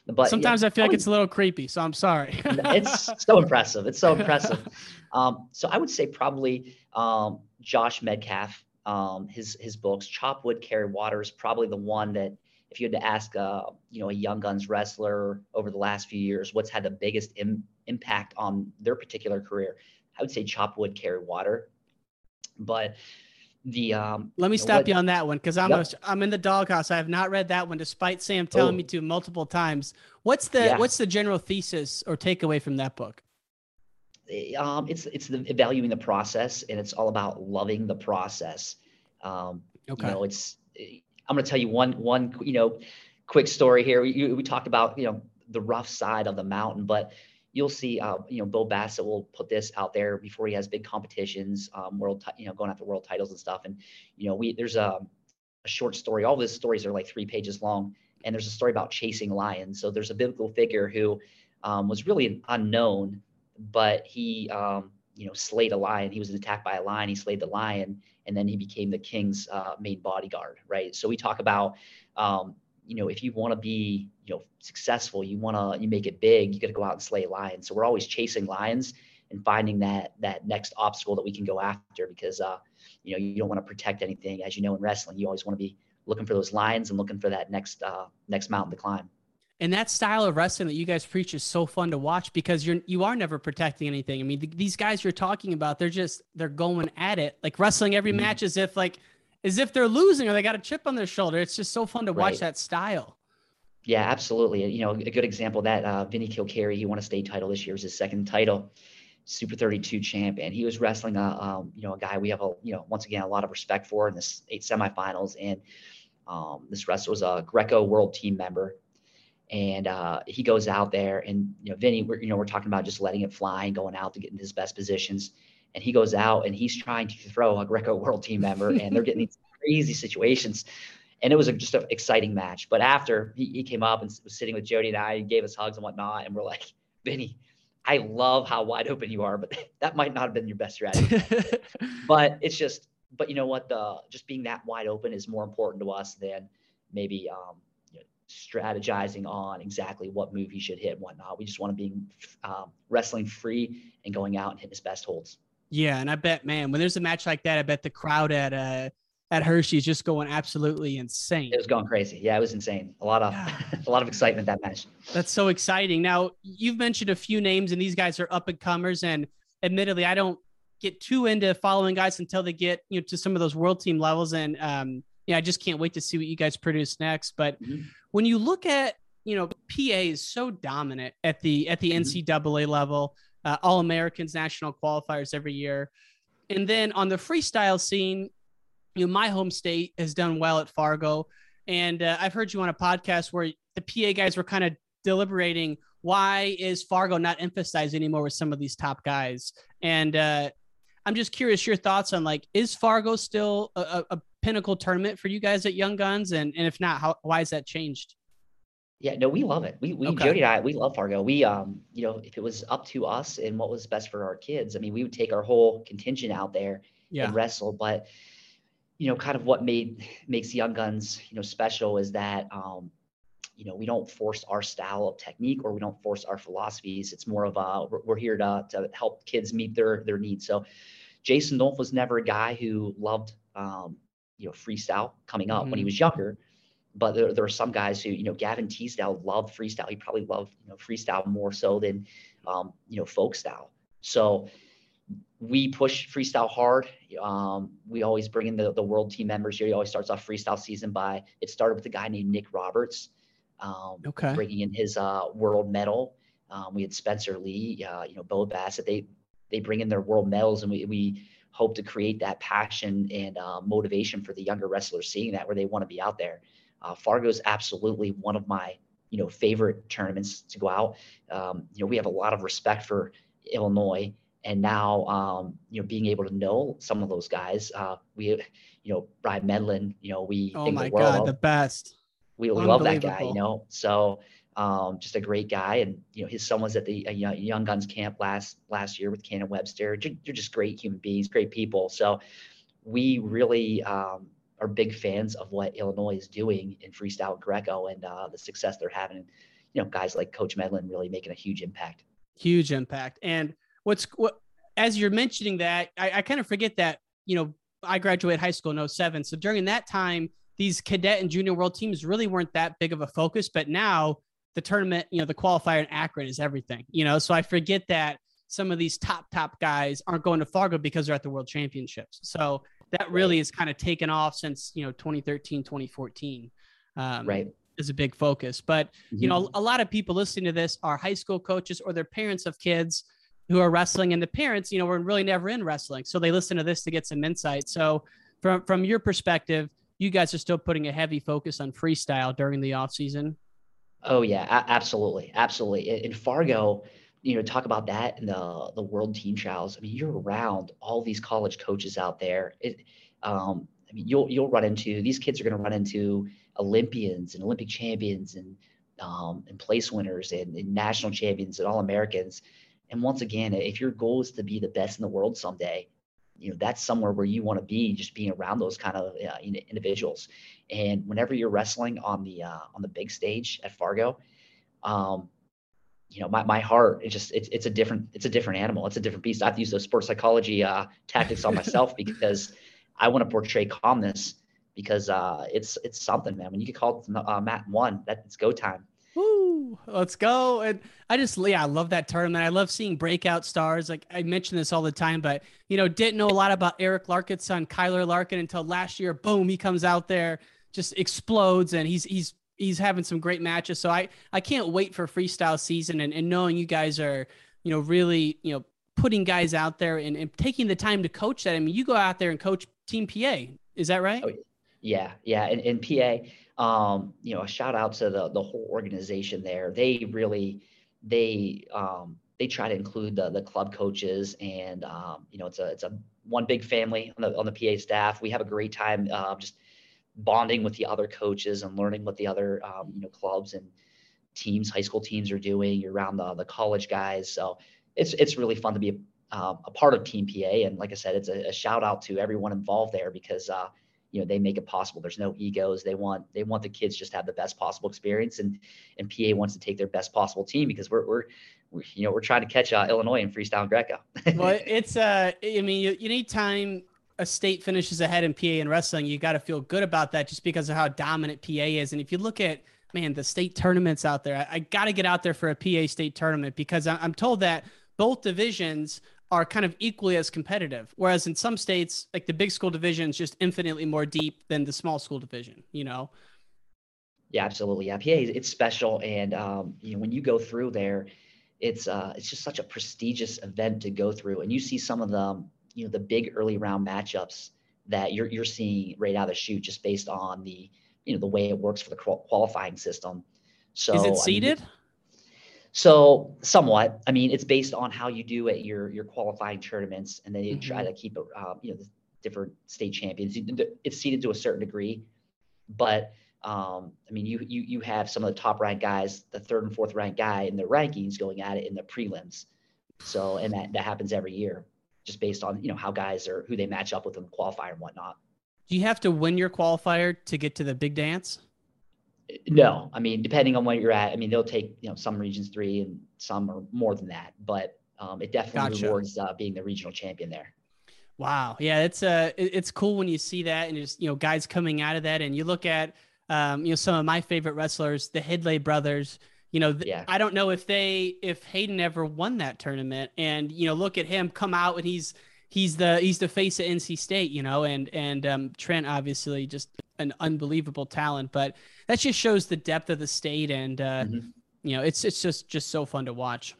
But sometimes yeah, i feel like it's a little creepy so i'm sorry. It's so impressive. It's so impressive. Um so i would say probably um josh medcalf um his his books chop wood carry water is probably the one that if you had to ask uh you know a young guns wrestler over the last few years what's had the biggest Im- impact on their particular career i would say chop wood carry water but the um let me stop what, you on that one because i'm yep. a, i'm in the doghouse i have not read that one despite sam telling oh. me to multiple times what's the yeah. what's the general thesis or takeaway from that book um it's it's the valuing the process and it's all about loving the process um okay you know it's i'm going to tell you one one you know quick story here we, we talked about you know the rough side of the mountain but you'll see, uh, you know, Bill Bassett will put this out there before he has big competitions, um, world, you know, going after world titles and stuff. And you know, we there's a, a short story. All these stories are like three pages long, and there's a story about chasing lions. So there's a biblical figure who um, was really unknown, but he, um, you know, slayed a lion. He was attacked by a lion. He slayed the lion, and then he became the king's uh, main bodyguard. Right. So we talk about um, you know, if you want to be, you know, successful, you want to you make it big, you got to go out and slay lions. So we're always chasing lions and finding that that next obstacle that we can go after because uh, you know, you don't want to protect anything. As you know in wrestling, you always want to be looking for those lions and looking for that next uh next mountain to climb. And that style of wrestling that you guys preach is so fun to watch because you're you are never protecting anything. I mean, th- these guys you're talking about, they're just they're going at it, like wrestling every mm-hmm. match as if like as if they're losing or they got a chip on their shoulder. It's just so fun to watch right. that style. Yeah, absolutely. You know, a good example that uh, Vinny Kilkeary, he won a state title this year, was his second title, Super 32 champ, and he was wrestling a, um, you know, a guy we have a, you know, once again a lot of respect for in this eight semifinals, and um, this wrestler was a Greco World Team member, and uh, he goes out there, and you know, Vinny, we're, you know, we're talking about just letting it fly and going out to get in his best positions and he goes out and he's trying to throw a Greco World Team member, and they're getting these crazy situations. And it was a, just an exciting match. But after he, he came up and was sitting with Jody and I, and gave us hugs and whatnot, and we're like, Vinny, I love how wide open you are, but that might not have been your best strategy. but it's just, but you know what? The just being that wide open is more important to us than maybe um, strategizing on exactly what move he should hit and whatnot. We just want to be um, wrestling free and going out and hitting his best holds. Yeah, and I bet, man, when there's a match like that, I bet the crowd at uh at Hershey's just going absolutely insane. It was going crazy. Yeah, it was insane. A lot of a lot of excitement that match. That's so exciting. Now you've mentioned a few names, and these guys are up and comers. And admittedly, I don't get too into following guys until they get you know to some of those world team levels. And um, yeah, I just can't wait to see what you guys produce next. But mm-hmm. when you look at you know, PA is so dominant at the at the mm-hmm. NCAA level uh, All Americans national qualifiers every year. And then on the freestyle scene, you know, my home state has done well at Fargo. And uh, I've heard you on a podcast where the PA guys were kind of deliberating why is Fargo not emphasized anymore with some of these top guys? And uh, I'm just curious your thoughts on like, is Fargo still a, a pinnacle tournament for you guys at Young Guns? And, and if not, how, why has that changed? Yeah, no, we love it. We, we okay. Jody and I, we love Fargo. We, um, you know, if it was up to us and what was best for our kids, I mean, we would take our whole contingent out there yeah. and wrestle. But, you know, kind of what made makes Young Guns, you know, special is that, um, you know, we don't force our style of technique or we don't force our philosophies. It's more of a we're, here to to help kids meet their their needs. So, Jason Nolf was never a guy who loved, um, you know, freestyle coming up mm-hmm. when he mm-hmm. was younger but there, there are some guys who, you know, Gavin Teasdale loved freestyle. He probably loved, you know, freestyle more so than, um, you know, folk style. So we push freestyle hard. Um, we always bring in the, the world team members here. He always starts off freestyle season by, it started with a guy named Nick Roberts, um, okay. bringing in his uh, world medal. Um, we had Spencer Lee, uh, you know, Bo Bassett. They, they bring in their world medals and we, we hope to create that passion and uh, motivation for the younger wrestlers seeing that where they want to be out there. Uh, Fargo is absolutely one of my you know favorite tournaments to go out. Um, you know, we have a lot of respect for Illinois, and now um, you know being able to know some of those guys. Uh, we, you know, Brian Medlin. You know, we oh my god, the best. We love that guy. You know, so um, just a great guy, and you know his son was at the uh, Young Guns camp last last year with Cannon Webster. They're just great human beings, great people. So we really um, are big fans of what Illinois is doing in freestyle Greco and uh, the success they're having. You know, guys like Coach Medlin really making a huge impact. Huge impact. And what's what as you're mentioning that, I, I kind of forget that you know I graduated high school in 07. So during that time, these cadet and junior world teams really weren't that big of a focus. But now the tournament, you know, the qualifier in Akron is everything. You know, so I forget that some of these top top guys aren't going to Fargo because they're at the World Championships. So that really is kind of taken off since you know 2013 2014 um, right is a big focus but mm-hmm. you know a lot of people listening to this are high school coaches or their parents of kids who are wrestling and the parents you know were really never in wrestling so they listen to this to get some insight so from from your perspective you guys are still putting a heavy focus on freestyle during the off season oh yeah a- absolutely absolutely in fargo you know, talk about that in the the world team trials. I mean, you're around all these college coaches out there. It, um, I mean, you'll you'll run into these kids are going to run into Olympians and Olympic champions and um, and place winners and, and national champions and all Americans. And once again, if your goal is to be the best in the world someday, you know that's somewhere where you want to be, just being around those kind of uh, individuals. And whenever you're wrestling on the uh, on the big stage at Fargo, um, you know, my, my heart, it's just, it's, it's a different, it's a different animal. It's a different beast. I have to use those sports psychology uh, tactics on myself because I want to portray calmness because uh, it's, it's something, man. When you get called uh, mat one, that it's go time. Woo, let's go. And I just, yeah, I love that tournament. I love seeing breakout stars. Like I mention this all the time, but you know, didn't know a lot about Eric Larkin's son, Kyler Larkin until last year. Boom, he comes out there, just explodes. And he's, he's he's having some great matches. So I I can't wait for freestyle season and, and knowing you guys are you know really you know putting guys out there and, and taking the time to coach that. I mean, you go out there and coach Team PA. Is that right? Oh, yeah, yeah. Yeah, and in PA, um, you know, a shout out to the the whole organization there. They really they um they try to include the the club coaches and um, you know it's a it's a one big family on the on the PA staff. We have a great time uh, just bonding with the other coaches and learning what the other um, you know clubs and teams, high school teams are doing. Around the the college guys, so it's it's really fun to be a, uh, a part of Team PA. And like I said, it's a, a shout out to everyone involved there because uh, you know they make it possible. There's no egos. They want they want the kids just to have the best possible experience, and and PA wants to take their best possible team because we're we're, we're you know we're trying to catch uh, Illinois in freestyle Greco. well, it's uh, I mean, you, you need time a state finishes ahead in PA in wrestling, you got to feel good about that just because of how dominant PA is. And if you look at man, the state tournaments out there, I, I got to get out there for a PA state tournament because I, I'm told that both divisions are kind of equally as competitive. Whereas in some states, like the big school division is just infinitely more deep than the small school division, you know? Yeah, absolutely. Yeah, PA, it's special. And, um, you know, when you go through there, it's, uh, it's just such a prestigious event to go through. And you see some of the, you know the big early round matchups that you're you're seeing right out of the chute just based on the you know the way it works for the qualifying system. So is it seeded? I mean, so somewhat. I mean, it's based on how you do at your your qualifying tournaments, and then you mm-hmm. try to keep it. Um, you know, the different state champions. It's seeded to a certain degree, but um, I mean, you you you have some of the top ranked guys, the third and fourth ranked guy in the rankings going at it in the prelims. So, and that that happens every year, just based on you know how guys are who they match up with in the qualifier and whatnot. Do you have to win your qualifier to get to the big dance? No, I mean, depending on where you're at, I mean, they'll take you know some regions three and some are more than that, but um, it definitely gotcha. rewards uh, being the regional champion there. Wow, yeah, it's uh, it's cool when you see that and just you know guys coming out of that, and you look at um, you know some of my favorite wrestlers, the Hidlay brothers. You know, th- yeah. I don't know if they if Hayden ever won that tournament, and you know, look at him come out and he's he's the he's the face of NC State, you know, and and um, Trent obviously just an unbelievable talent, but that just shows the depth of the state, and uh, mm-hmm. you know, it's it's just just so fun to watch.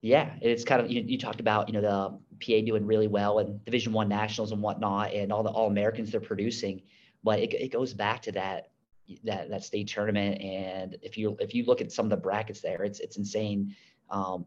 Yeah, it's kind of you, you talked about you know the PA doing really well and Division One nationals and whatnot, and all the All Americans they're producing, but it it goes back to that that that state tournament, and if you if you look at some of the brackets there, it's it's insane. Um,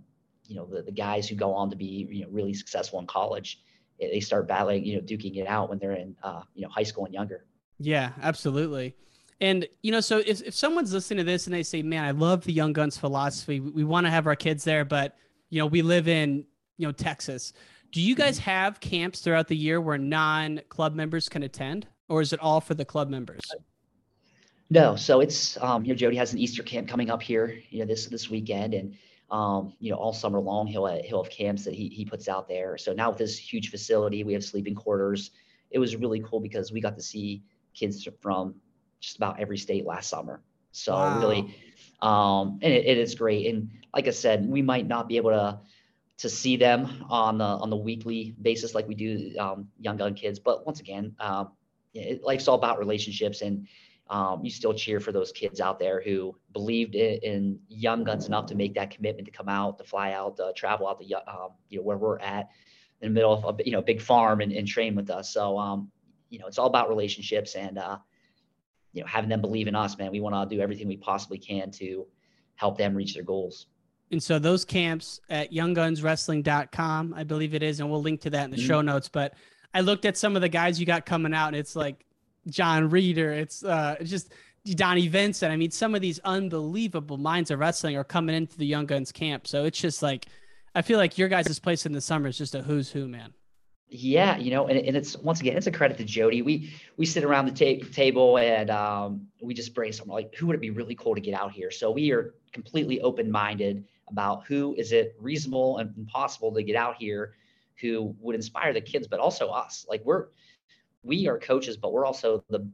you know the, the guys who go on to be you know really successful in college they start battling you know duking it out when they're in uh, you know high school and younger. Yeah absolutely. And you know so if, if someone's listening to this and they say man i love the young guns philosophy. We, we want to have our kids there but you know we live in you know texas. Do you guys mm-hmm. have camps throughout the year where non-club members can attend or is it all for the club members? No so it's um you know jody has an easter camp coming up here you know this this weekend and um, you know, all summer long, he'll he'll have camps that he he puts out there. So now with this huge facility, we have sleeping quarters. It was really cool because we got to see kids from just about every state last summer. So wow. really, um, and it, it is great. And like I said, we might not be able to to see them on the on the weekly basis like we do um, young gun kids, but once again, um, it, life's all about relationships and um, you still cheer for those kids out there who believed in, in, young guns enough to make that commitment to come out, to fly out, to travel out to um, you know where we're at in the middle of a you know big farm and, and train with us. So um, you know it's all about relationships and uh, you know having them believe in us, man. We want to do everything we possibly can to help them reach their goals. And so those camps at younggunswrestling.com, I believe it is, and we'll link to that in the mm-hmm. show notes. But I looked at some of the guys you got coming out, and it's like John Reeder. It's uh, just Donnie Vincent. I mean, some of these unbelievable minds of wrestling are coming into the Young Guns camp. So it's just like, I feel like your guys' place in the summer is just a who's who, man. Yeah, you know, and, and it's once again, it's a credit to Jody. We we sit around the ta- table and um, we just brainstorm like, who would it be really cool to get out here? So we are completely open minded about who is it reasonable and possible to get out here, who would inspire the kids, but also us. Like we're we are coaches, but we're also the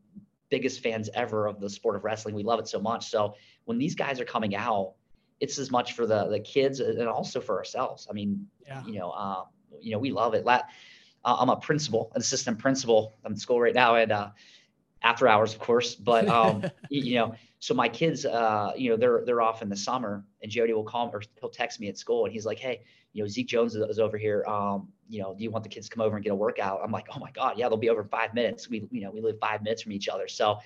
biggest fans ever of the sport of wrestling. We love it so much. So when these guys are coming out, it's as much for the the kids and also for ourselves. I mean, yeah. you know, uh, you know, we love it. La- uh, I'm a principal, an assistant principal. I'm in school right now, and uh, after hours, of course. But um, you know, so my kids, uh, you know, they're they're off in the summer, and Jody will call me or he'll text me at school, and he's like, "Hey, you know, Zeke Jones is, is over here. Um, you know, do you want the kids to come over and get a workout?" I'm like, "Oh my God, yeah, they'll be over in five minutes. We, you know, we live five minutes from each other, so."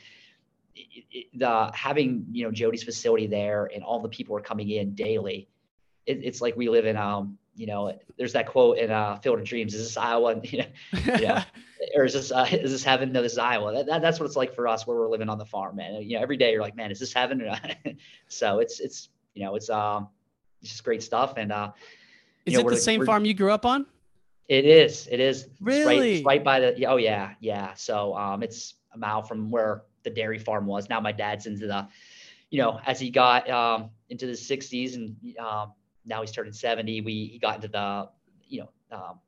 the having you know Jody's facility there and all the people are coming in daily, it, it's like we live in um you know, there's that quote in uh, Field of Dreams: "Is this Iowa?" You know, you know or is this uh, is this heaven? No, this is Iowa. That, that, that's what it's like for us, where we're living on the farm, man. You know, every day you're like, man, is this heaven? so it's it's you know it's um it's just great stuff. And uh, is know, it the same farm you grew up on? It is. It is. Really? It's right, it's right by the. Oh yeah, yeah. So um, it's a mile from where the dairy farm was. Now my dad's into the, you know, as he got um into the 60s and um now he's turning 70. We he got into the you know um,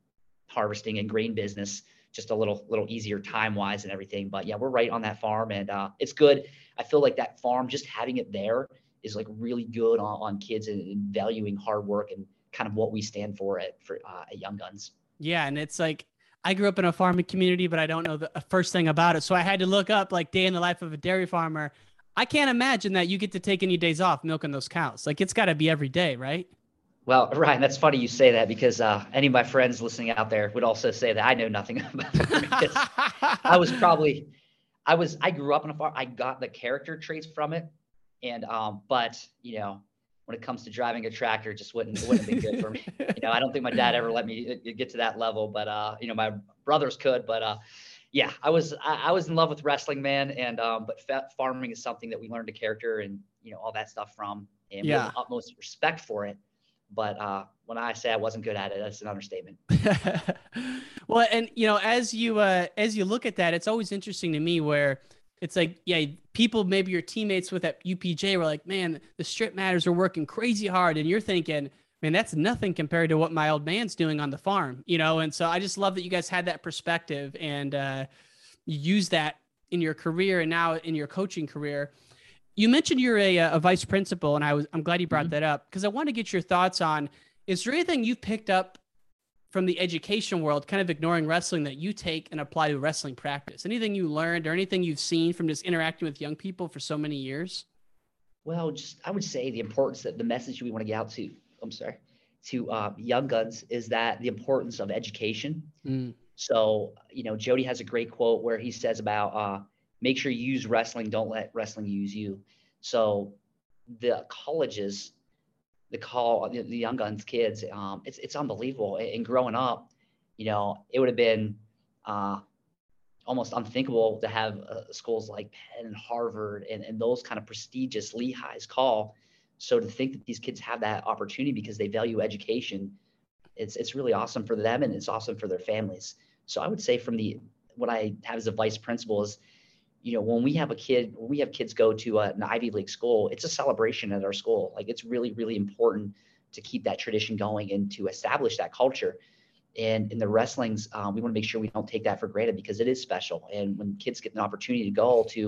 harvesting and grain business just a little little easier time wise and everything. But yeah, we're right on that farm and uh, it's good. I feel like that farm just having it there is like really good on, on kids and, and, valuing hard work and kind of what we stand for at for uh, at Young Guns. Yeah, and it's like I grew up in a farming community, but I don't know the first thing about it. So I had to look up like day in the life of a dairy farmer. I can't imagine that you get to take any days off milking those cows. Like it's got to be every day, right? Well, Ryan, that's funny you say that because uh, any of my friends listening out there would also say that I know nothing about it. I was probably, I was, I grew up on a farm. I got the character traits from it, and um, but you know, when it comes to driving a tractor, it just wouldn't wouldn't be good for me. You know, I don't think my dad ever let me uh, get to that level, but uh, you know, my brothers could, but uh, yeah, I was I, I was in love with wrestling, man, and um, but farming is something that we learned a character and you know all that stuff from, and yeah. we have the utmost respect for it but uh, when I say I wasn't good at it, that's an understatement. well, and you know, as you uh, as you look at that, it's always interesting to me where it's like, yeah, people maybe your teammates with at UPJ were like, man, the Strittmatters are working crazy hard, and you're thinking, man, that's nothing compared to what my old man's doing on the farm, you know. And so I just love that you guys had that perspective and uh, you use that in your career and now in your coaching career you mentioned you're a, a vice principal, and I was I'm glad you brought mm-hmm. that up because I want to get your thoughts on is there anything you've picked up from the education world, kind of ignoring wrestling, that you take and apply to wrestling practice? Anything you learned or anything you've seen from just interacting with young people for so many years? Well, just I would say the importance that the message we want to get out to. I'm sorry, to uh, young guns is that the importance of education. Mm. So you know, Jody has a great quote where he says about uh, make sure you use wrestling. Don't let wrestling use you. So the colleges, the call the, the young guns kids, um, it's it's unbelievable. And growing up, you know, it would have been uh, almost unthinkable to have uh, schools like Penn and Harvard and, and those kind of prestigious Lehighs call. So to think that these kids have that opportunity because they value education, it's it's really awesome for them and it's awesome for their families. So I would say from the what I have as a vice principal is you know, when we have a kid, when we have kids go to an Ivy League school, it's a celebration at our school. Like it's really, really important to keep that tradition going and to establish that culture. And in the wrestlings, um, we want to make sure we don't take that for granted because it is special. And when kids get an opportunity to go to,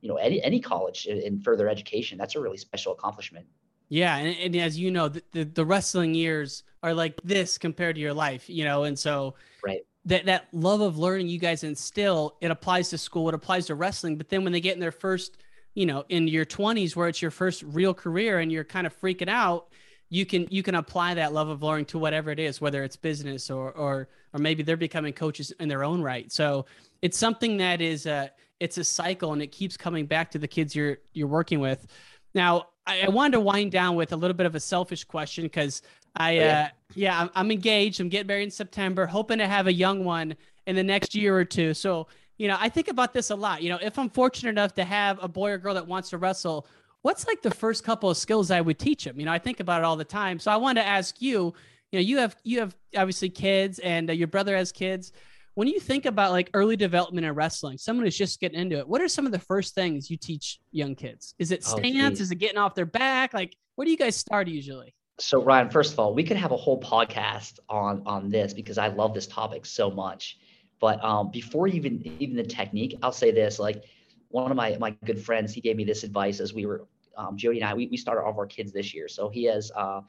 you know, any any college in further education, that's a really special accomplishment. Yeah, and, and as you know, the, the, the wrestling years are like this compared to your life, you know, and so right that that love of learning you guys instill it applies to school it applies to wrestling. But then when they get in their first you know in your 20s where it's your first real career and you're kind of freaking out you can you can apply that love of learning to whatever it is whether it's business or or or maybe they're becoming coaches in their own right. So it's something that is a it's a cycle and it keeps coming back to the kids you're you're working with. Now I, I wanted to wind down with a little bit of a selfish question because I, oh, yeah. uh, yeah, I'm, I'm engaged. I'm getting married in September, hoping to have a young one in the next year or two. So, you know, I think about this a lot. You know, if I'm fortunate enough to have a boy or girl that wants to wrestle, what's like the first couple of skills I would teach them? You know, I think about it all the time. So I wanted to ask you, you know, you have you have obviously kids, and uh, your brother has kids. When you think about like early development in wrestling, someone who's just getting into it, what are some of the first things you teach young kids? Is it oh, stance? Oh, Is it getting off their back? Like, where do you guys start usually? So Ryan, first of all, we could have a whole podcast on on this because I love this topic so much. But um, before even even the technique, I'll say this: like one of my my good friends, he gave me this advice as we were um, Jody and I. We, we started all of our kids this year, so he has uh,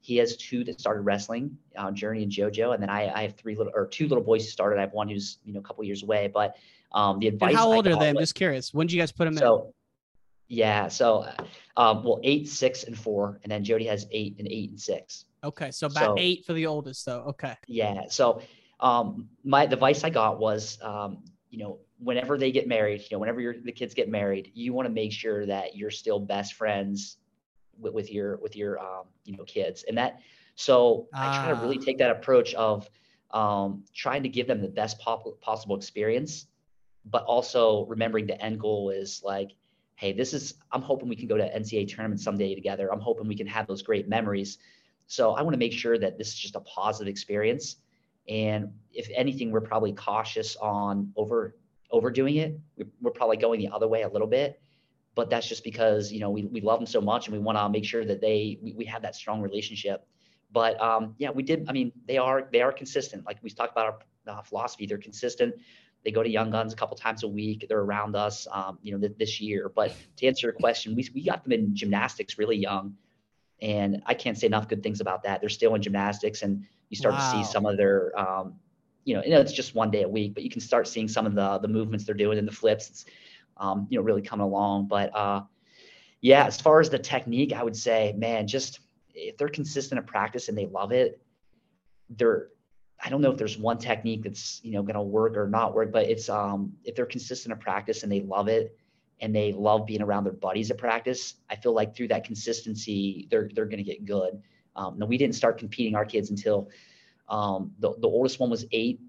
he has two that started wrestling, uh, Journey and JoJo, and then I, I have three little or two little boys who started. I have one who's you know a couple years away, but um, the advice. And how old are they? I'm just curious. When did you guys put them so, in? Yeah. So, um, well, eight, six, and four, and then Jody has eight and eight and six. Okay, so about so, eight for the oldest, though. Okay. Yeah. So, um, my advice I got was, um, you know, whenever they get married, you know, whenever the kids get married, you want to make sure that you're still best friends with, with your with your um, you know kids, and that. So ah. I try to really ah. take that approach of um, trying to give them the best pop- possible experience, but also remembering the end goal is like hey, this is, I'm hoping we can go to NCAA tournament someday together. I'm hoping we can have those great memories. So I want to make sure that this is just a positive experience. And if anything, we're probably cautious on over overdoing it. We're probably going the other way a little bit, but that's just because you know we, we love them so much and we want to make sure that they we, we have that strong relationship. But um, yeah, we did. I mean, they are they are consistent. Like we talked about our uh, philosophy, they're consistent. They go to Young Guns a couple times a week. They're around us, um, you know, th- this year. But to answer your question, we we got them in gymnastics really young, and I can't say enough good things about that. They're still in gymnastics, and you start wow. to see some of their, um, you know, you know, it's just one day a week, but you can start seeing some of the the movements they're doing and the flips. It's, um, you know, really coming along. But uh, yeah, as far as the technique, I would say, man, just if they're consistent at practice and they love it, they're I don't know if there's one technique that's you know going to work or not work, but it's um if they're consistent at practice and they love it and they love being around their buddies at practice, I feel like through that consistency they're they're going to get good. Um, now we didn't start competing our kids until um, the the oldest one was eight,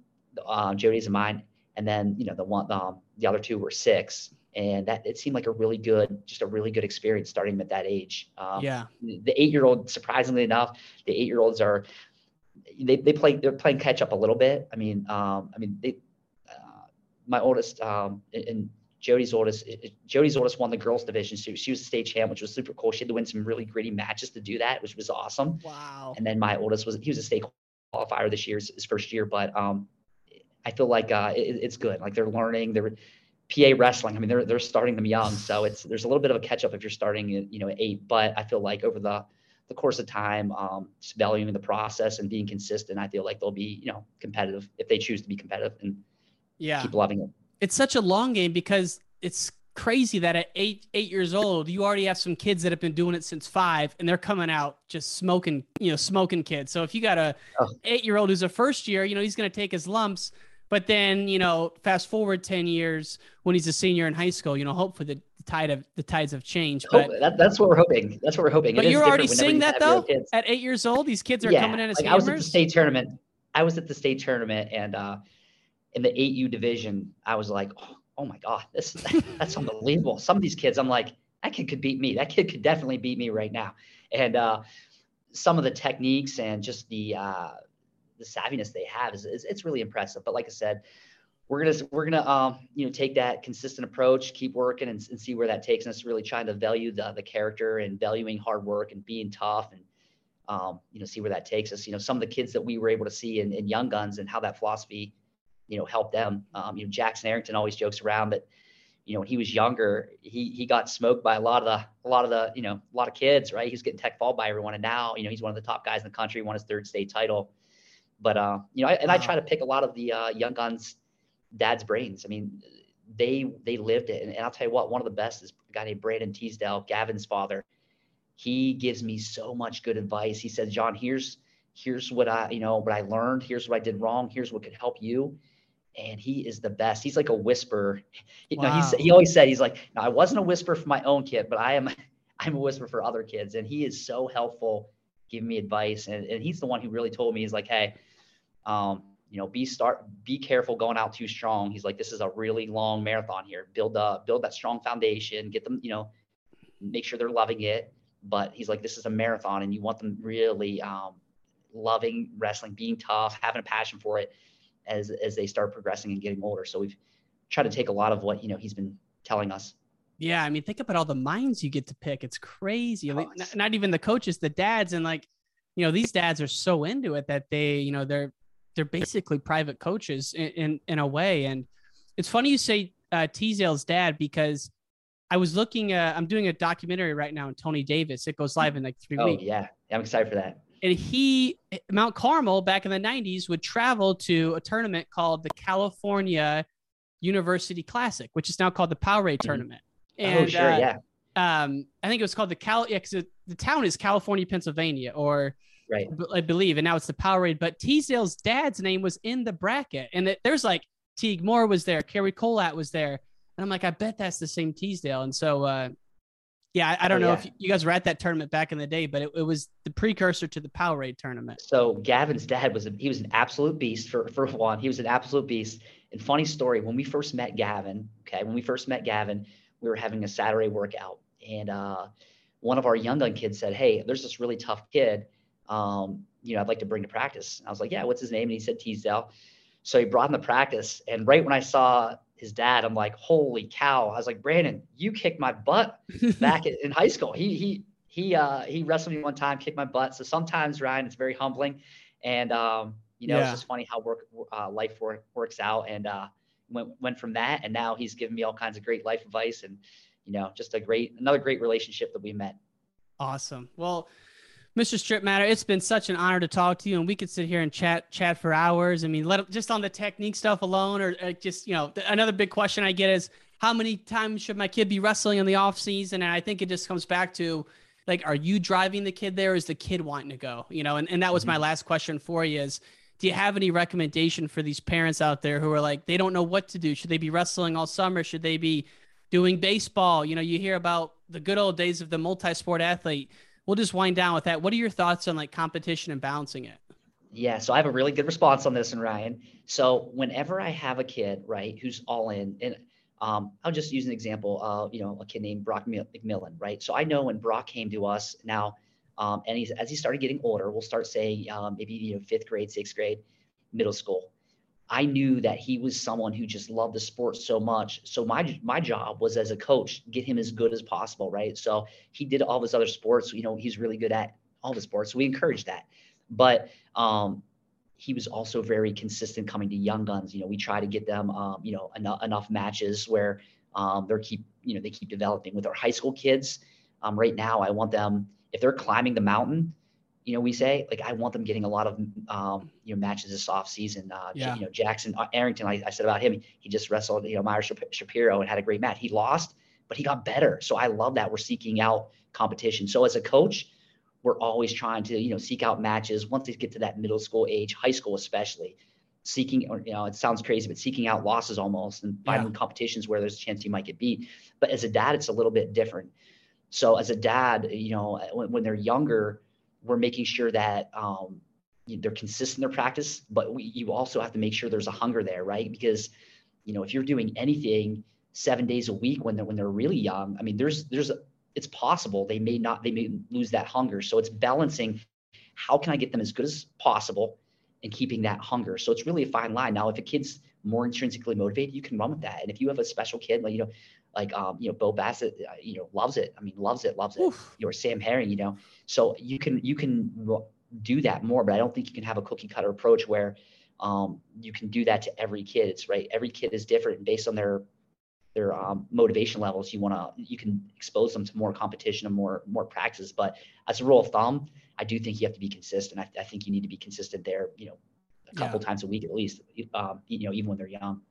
uh, Jody's and mine, and then you know the one um, the other two were six, and that it seemed like a really good, just a really good experience starting at that age. Um, yeah. The eight year old, surprisingly enough, the eight year olds are they, they play they're playing catch up a little bit. I mean, um, I mean they uh, my oldest um, and Jody's oldest Jody's oldest won the girls division. So she was a state champ, which was super cool. She had to win some really gritty matches to do that, which was awesome. Wow. And then my oldest was he was a state qualifier this year, his first year, but um, I feel like uh, it, it's good. Like they're learning. They're PA wrestling. I mean, they're they're starting them young, so it's there's a little bit of a catch up if you're starting you know at eight. But I feel like over the the course of time, um, just valuing the process and being consistent, I feel like they'll be you know competitive if they choose to be competitive and yeah keep loving it. It's such a long game because it's crazy that at eight eight years old you already have some kids that have been doing it since five and they're coming out just smoking you know smoking kids so if you got a oh. eight year old who's a first year you know he's going to take his lumps but then, you know, fast forward 10 years when he's a senior in high school, you know, hopefully the tide of the tides have changed. But that, that's what we're hoping. That's what we're hoping. But you're already seeing that though at eight years old, these kids are yeah, coming in as like. I was at the state tournament. I was at the state tournament and, uh, in the 8U division, I was like, oh, oh my God, this that's unbelievable. Some of these kids, I'm like, that kid could beat me. That kid could definitely beat me right now. And, uh, some of the techniques and just the, uh, the savviness they have is, is it's really impressive. But like I said, we're gonna we're gonna um, you know take that consistent approach, keep working, and, and see where that takes us. Really trying to value the the character and valuing hard work and being tough, and um, you know see where that takes us. You know some of the kids that we were able to see in, in Young Guns and how that philosophy, you know, helped them. Um, you know Jackson Arrington always jokes around that you know when he was younger he he got smoked by a lot of the a lot of the you know a lot of kids right he was getting tech fall by everyone and now you know he's one of the top guys in the country won his third state title but uh, you know, I, and wow. I try to pick a lot of the uh, young guns dad's brains. I mean, they they lived it, and, and I'll tell you what, one of the best is a guy named Brandon Teasdale, Gavin's father. He gives me so much good advice. He says, John, here's here's what I you know what I learned. Here's what I did wrong. Here's what could help you. And he is the best. He's like a whisper. You wow. know, he's, he always said he's like, no, I wasn't a whisper for my own kid, but I am I'm a whisper for other kids. And he is so helpful giving me advice. And, and he's the one who really told me, he's like, hey, um, you know, be start, be careful going out too strong. He's like, this is a really long marathon here. Build up, build that strong foundation. Get them, you know, make sure they're loving it. But he's like, this is a marathon, and you want them really um, loving wrestling, being tough, having a passion for it as as they start progressing and getting older. So we've tried to take a lot of what you know he's been telling us. Yeah, I mean, think about all the minds you get to pick. It's crazy. Oh, not, not even the coaches, the dads, and like, you know, these dads are so into it that they, you know, they're they're basically private coaches in, in, in a way. And it's funny you say uh, Teasdale's dad because I was looking. Uh, I'm doing a documentary right now on Tony Davis. It goes live in like three oh, weeks. Oh, yeah, I'm excited for that. And he, Mount Carmel, back in the '90s, would travel to a tournament called the California University Classic, which is now called the Powerade mm-hmm. Tournament. And, oh, sure, uh, yeah. Um, I think it was called the Cal. Yeah, the town is California, Pennsylvania, or right? I believe, and now it's the Powerade. But Teasdale's dad's name was in the bracket, and it, there's like Teague Moore was there, Kerry Kolat was there, and I'm like, I bet that's the same Teasdale. And so, uh, yeah, I, I don't oh, know yeah. if you guys were at that tournament back in the day, but it, it was the precursor to the Powerade tournament. So Gavin's dad was a, he was an absolute beast for for one. He was an absolute beast. And funny story, when we first met Gavin, okay, when we first met Gavin, we were having a Saturday workout, and uh, one of our young gun kids said, "Hey, there's this really tough kid." Um, you know, I'd like to bring to practice. I was like, yeah, what's his name? And he said Teasdale. So he brought him to practice. And right when I saw his dad, I'm like, holy cow. I was like, Brandon, you kicked my butt back in high school. He, he, he, uh, he wrestled me one time, kicked my butt. So sometimes Ryan, it's very humbling. And, um, you know, yeah. it's just funny how work, uh, life work, works out. And, uh, went, went from that. And now he's given me all kinds of great life advice and, you know, just a great, another great relationship that we met. Awesome. Well, Mr. Strittmatter, it's been such an honor to talk to you, and we could sit here and chat chat for hours. I mean, let just on the technique stuff alone, or, or just you know, another big question I get is how many times should my kid be wrestling in the off season? And I think it just comes back to like are you driving the kid there? Or is the kid wanting to go? You know, and, and that was my Mm-hmm. last question for you is do you have any recommendation for these parents out there who are like they don't know what to do? Should they be wrestling all summer? Should they be doing baseball? You know, you hear about the good old days of the multi-sport athlete. We'll just wind down with that. What are your thoughts on like competition and balancing it? Yeah, so I have a really good response on this and Ryan. So whenever I have a kid, right, who's all in, and um, I'll just use an example of, you know, a kid named Brock McMillen, right? So I know when Brock came to us now, um, and he's as he started getting older, we'll start saying um, maybe you know fifth grade, sixth grade, middle school. I knew that he was someone who just loved the sport so much. So my my job was as a coach, get him as good as possible, right? So he did all his other sports. You know, he's really good at all the sports. So we encourage that. But um, he was also very consistent coming to young guns. You know, we try to get them, um, you know, enough, enough matches where um, they're keep, you know, they keep developing. With our high school kids, um, right now, I want them if they're climbing the mountain. You know, we say like I want them getting a lot of um, you know matches this off season. Uh, Yeah. You know, Jackson uh, Arrington. I, I said about him, he just wrestled you know Meyer Shap- Shapiro and had a great match. He lost, but he got better. So I love that we're seeking out competition. So as a coach, we're always trying to you know seek out matches once they get to that middle school age high school especially seeking or you know it sounds crazy but seeking out losses almost and finding competitions where there's a chance you might get beat but as a dad it's a little bit different so as a dad you know when, when they're younger we're making sure that um, they're consistent in their practice but we, you also have to make sure there's a hunger there right? Because you know if you're doing anything seven days a week when they're when they're really young i mean there's there's it's possible they may not they may lose that hunger. So it's balancing how can i get them as good as possible and keeping that hunger. So it's really a fine line. Now if a kid's more intrinsically motivated you can run with that. And if you have a special kid like you know like um you know bo bassett uh, you know loves it. I mean loves it loves it. Oof. you know, or sam herring you know. So you can you can do that more but i don't think you can have a cookie cutter approach where um, you can do that to every kid it's right? Every kid is different based on their their um, motivation levels. You want to you can expose them to more competition and more more practice but as a rule of thumb i do think you have to be consistent. I, I think you need to be consistent there you know a couple times a week at least um, you know even when they're young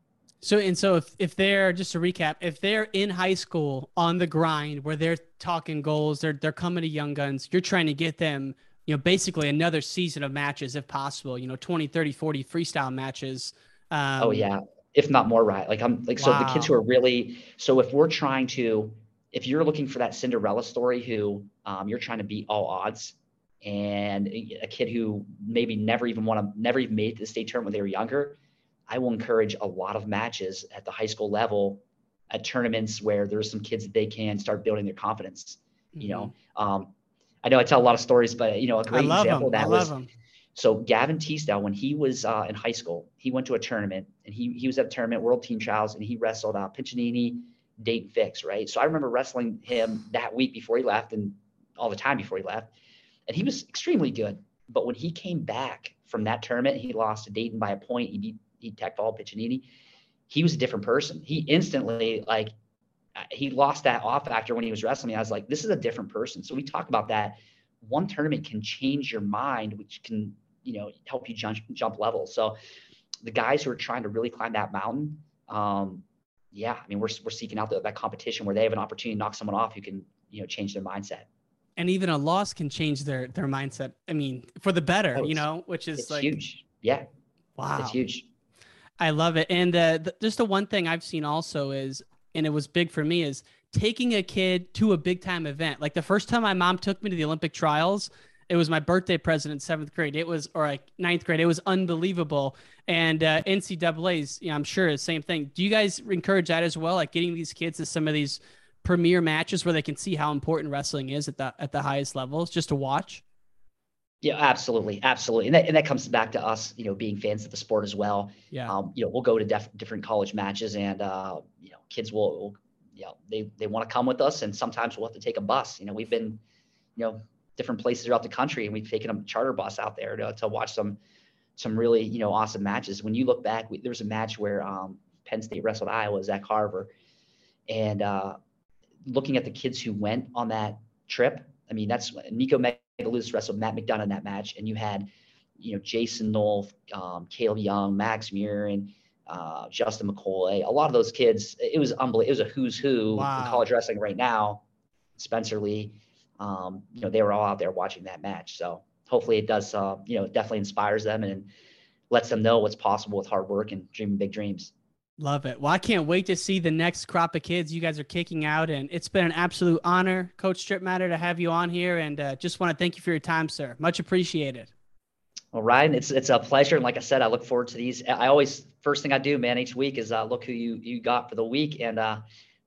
So and so if if they're just to recap, if they're in high school on the grind where they're talking goals, they're they're coming to young guns, you're trying to get them, you know, basically another season of matches if possible, you know, 20, 30, 40 freestyle matches. Um, oh yeah if not more right like i'm like so the kids who are really so if we're trying to if you're looking for that cinderella story who um, you're trying to beat all odds and a a kid who maybe never even want to never even made the state tournament when they were younger i will encourage a lot of matches at the high school level at tournaments where there's some kids that they can start building their confidence you know um, i know i tell a lot of stories but you know a Mm-hmm. Great example them. of I that was so Gavin Teasdale, when he was uh, in high school, he went to a tournament and he he was at a tournament, World Team Trials, and he wrestled uh, Piccininni, Dayton Fix, right? So I remember wrestling him that week before he left, and all the time before he left, and he was extremely good. But when he came back from that tournament, he lost to Dayton by a point. He beat he tech fall Piccininni. He was a different person. He instantly like he lost that off factor when he was wrestling me. I was like, this is a different person. So we talk about that. One tournament can change your mind, which can you know help you jump jump levels. So the guys who are trying to really climb that mountain, um, yeah, I mean we're we're seeking out the, that competition where they have an opportunity to knock someone off who can you know change their mindset. And even a loss can change their their mindset. I mean, for the better, Oh, you know, which is It's like huge. Yeah, wow. it's huge. I love it. And uh, just the one thing I've seen also is, and it was big for me, is taking a kid to a big time event. Like the first time my mom took me to the Olympic trials, it was my birthday present in seventh grade. It was, or like ninth grade. It was unbelievable. And uh, NCAA's, you know, I'm sure the same thing. Do you guys encourage that as well? Like getting these kids to some of these premier matches where they can see how important wrestling is at the at the highest levels, just to watch. Yeah, absolutely, absolutely, and that and that comes back to us, you know, being fans of the sport as well. Yeah. Um, you know, we'll go to def- different college matches, and uh, you know, kids will, will you know, they they want to come with us, and sometimes we'll have to take a bus. You know, we've been, you know, different places throughout the country, and we've taken a charter bus out there to to watch some some really you know awesome matches. When you look back, we, there was a match where um, Penn State wrestled Iowa, Zach Carver, and uh, looking at the kids who went on that trip, I mean, that's Nico Megaludis wrestled Matt McDonough in that match, and you had, you know, Jason Nolf, um, Caleb Young, Max Muir, and uh, Justin McCoy. A lot of those kids, it was unbelievable. It was a who's who Wow. in college wrestling right now. Spencer Lee. um, you know, they were all out there watching that match. So hopefully it does, uh, you know, definitely inspires them and lets them know what's possible with hard work and dreaming big dreams. Love it. Well, I can't wait to see the next crop of kids you guys are kicking out. And it's been an absolute honor, Coach Strittmatter, to have you on here. And uh, just want to thank you for your time, sir. Much appreciated. Well, Ryan, it's it's a pleasure, and like I said, I look forward to these. I always first thing I do, man, each week is uh, look who you you got for the week, and uh,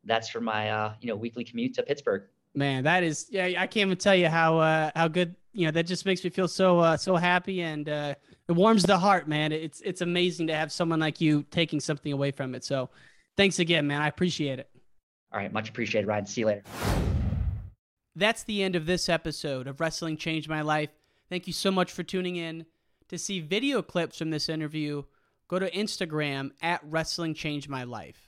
that's for my uh, you know weekly commute to Pittsburgh. Man, that is yeah. I can't even tell you how uh, how good you know that just makes me feel so uh, so happy and uh, it warms the heart, man. It's it's amazing to have someone like you taking something away from it. So, thanks again, man. I appreciate it. All right, much appreciated, Ryan. See you later. That's the end of this episode of Wrestling Changed My Life. Thank you so much for tuning in. To see video clips from this interview, go to Instagram at Wrestling Changed My Life.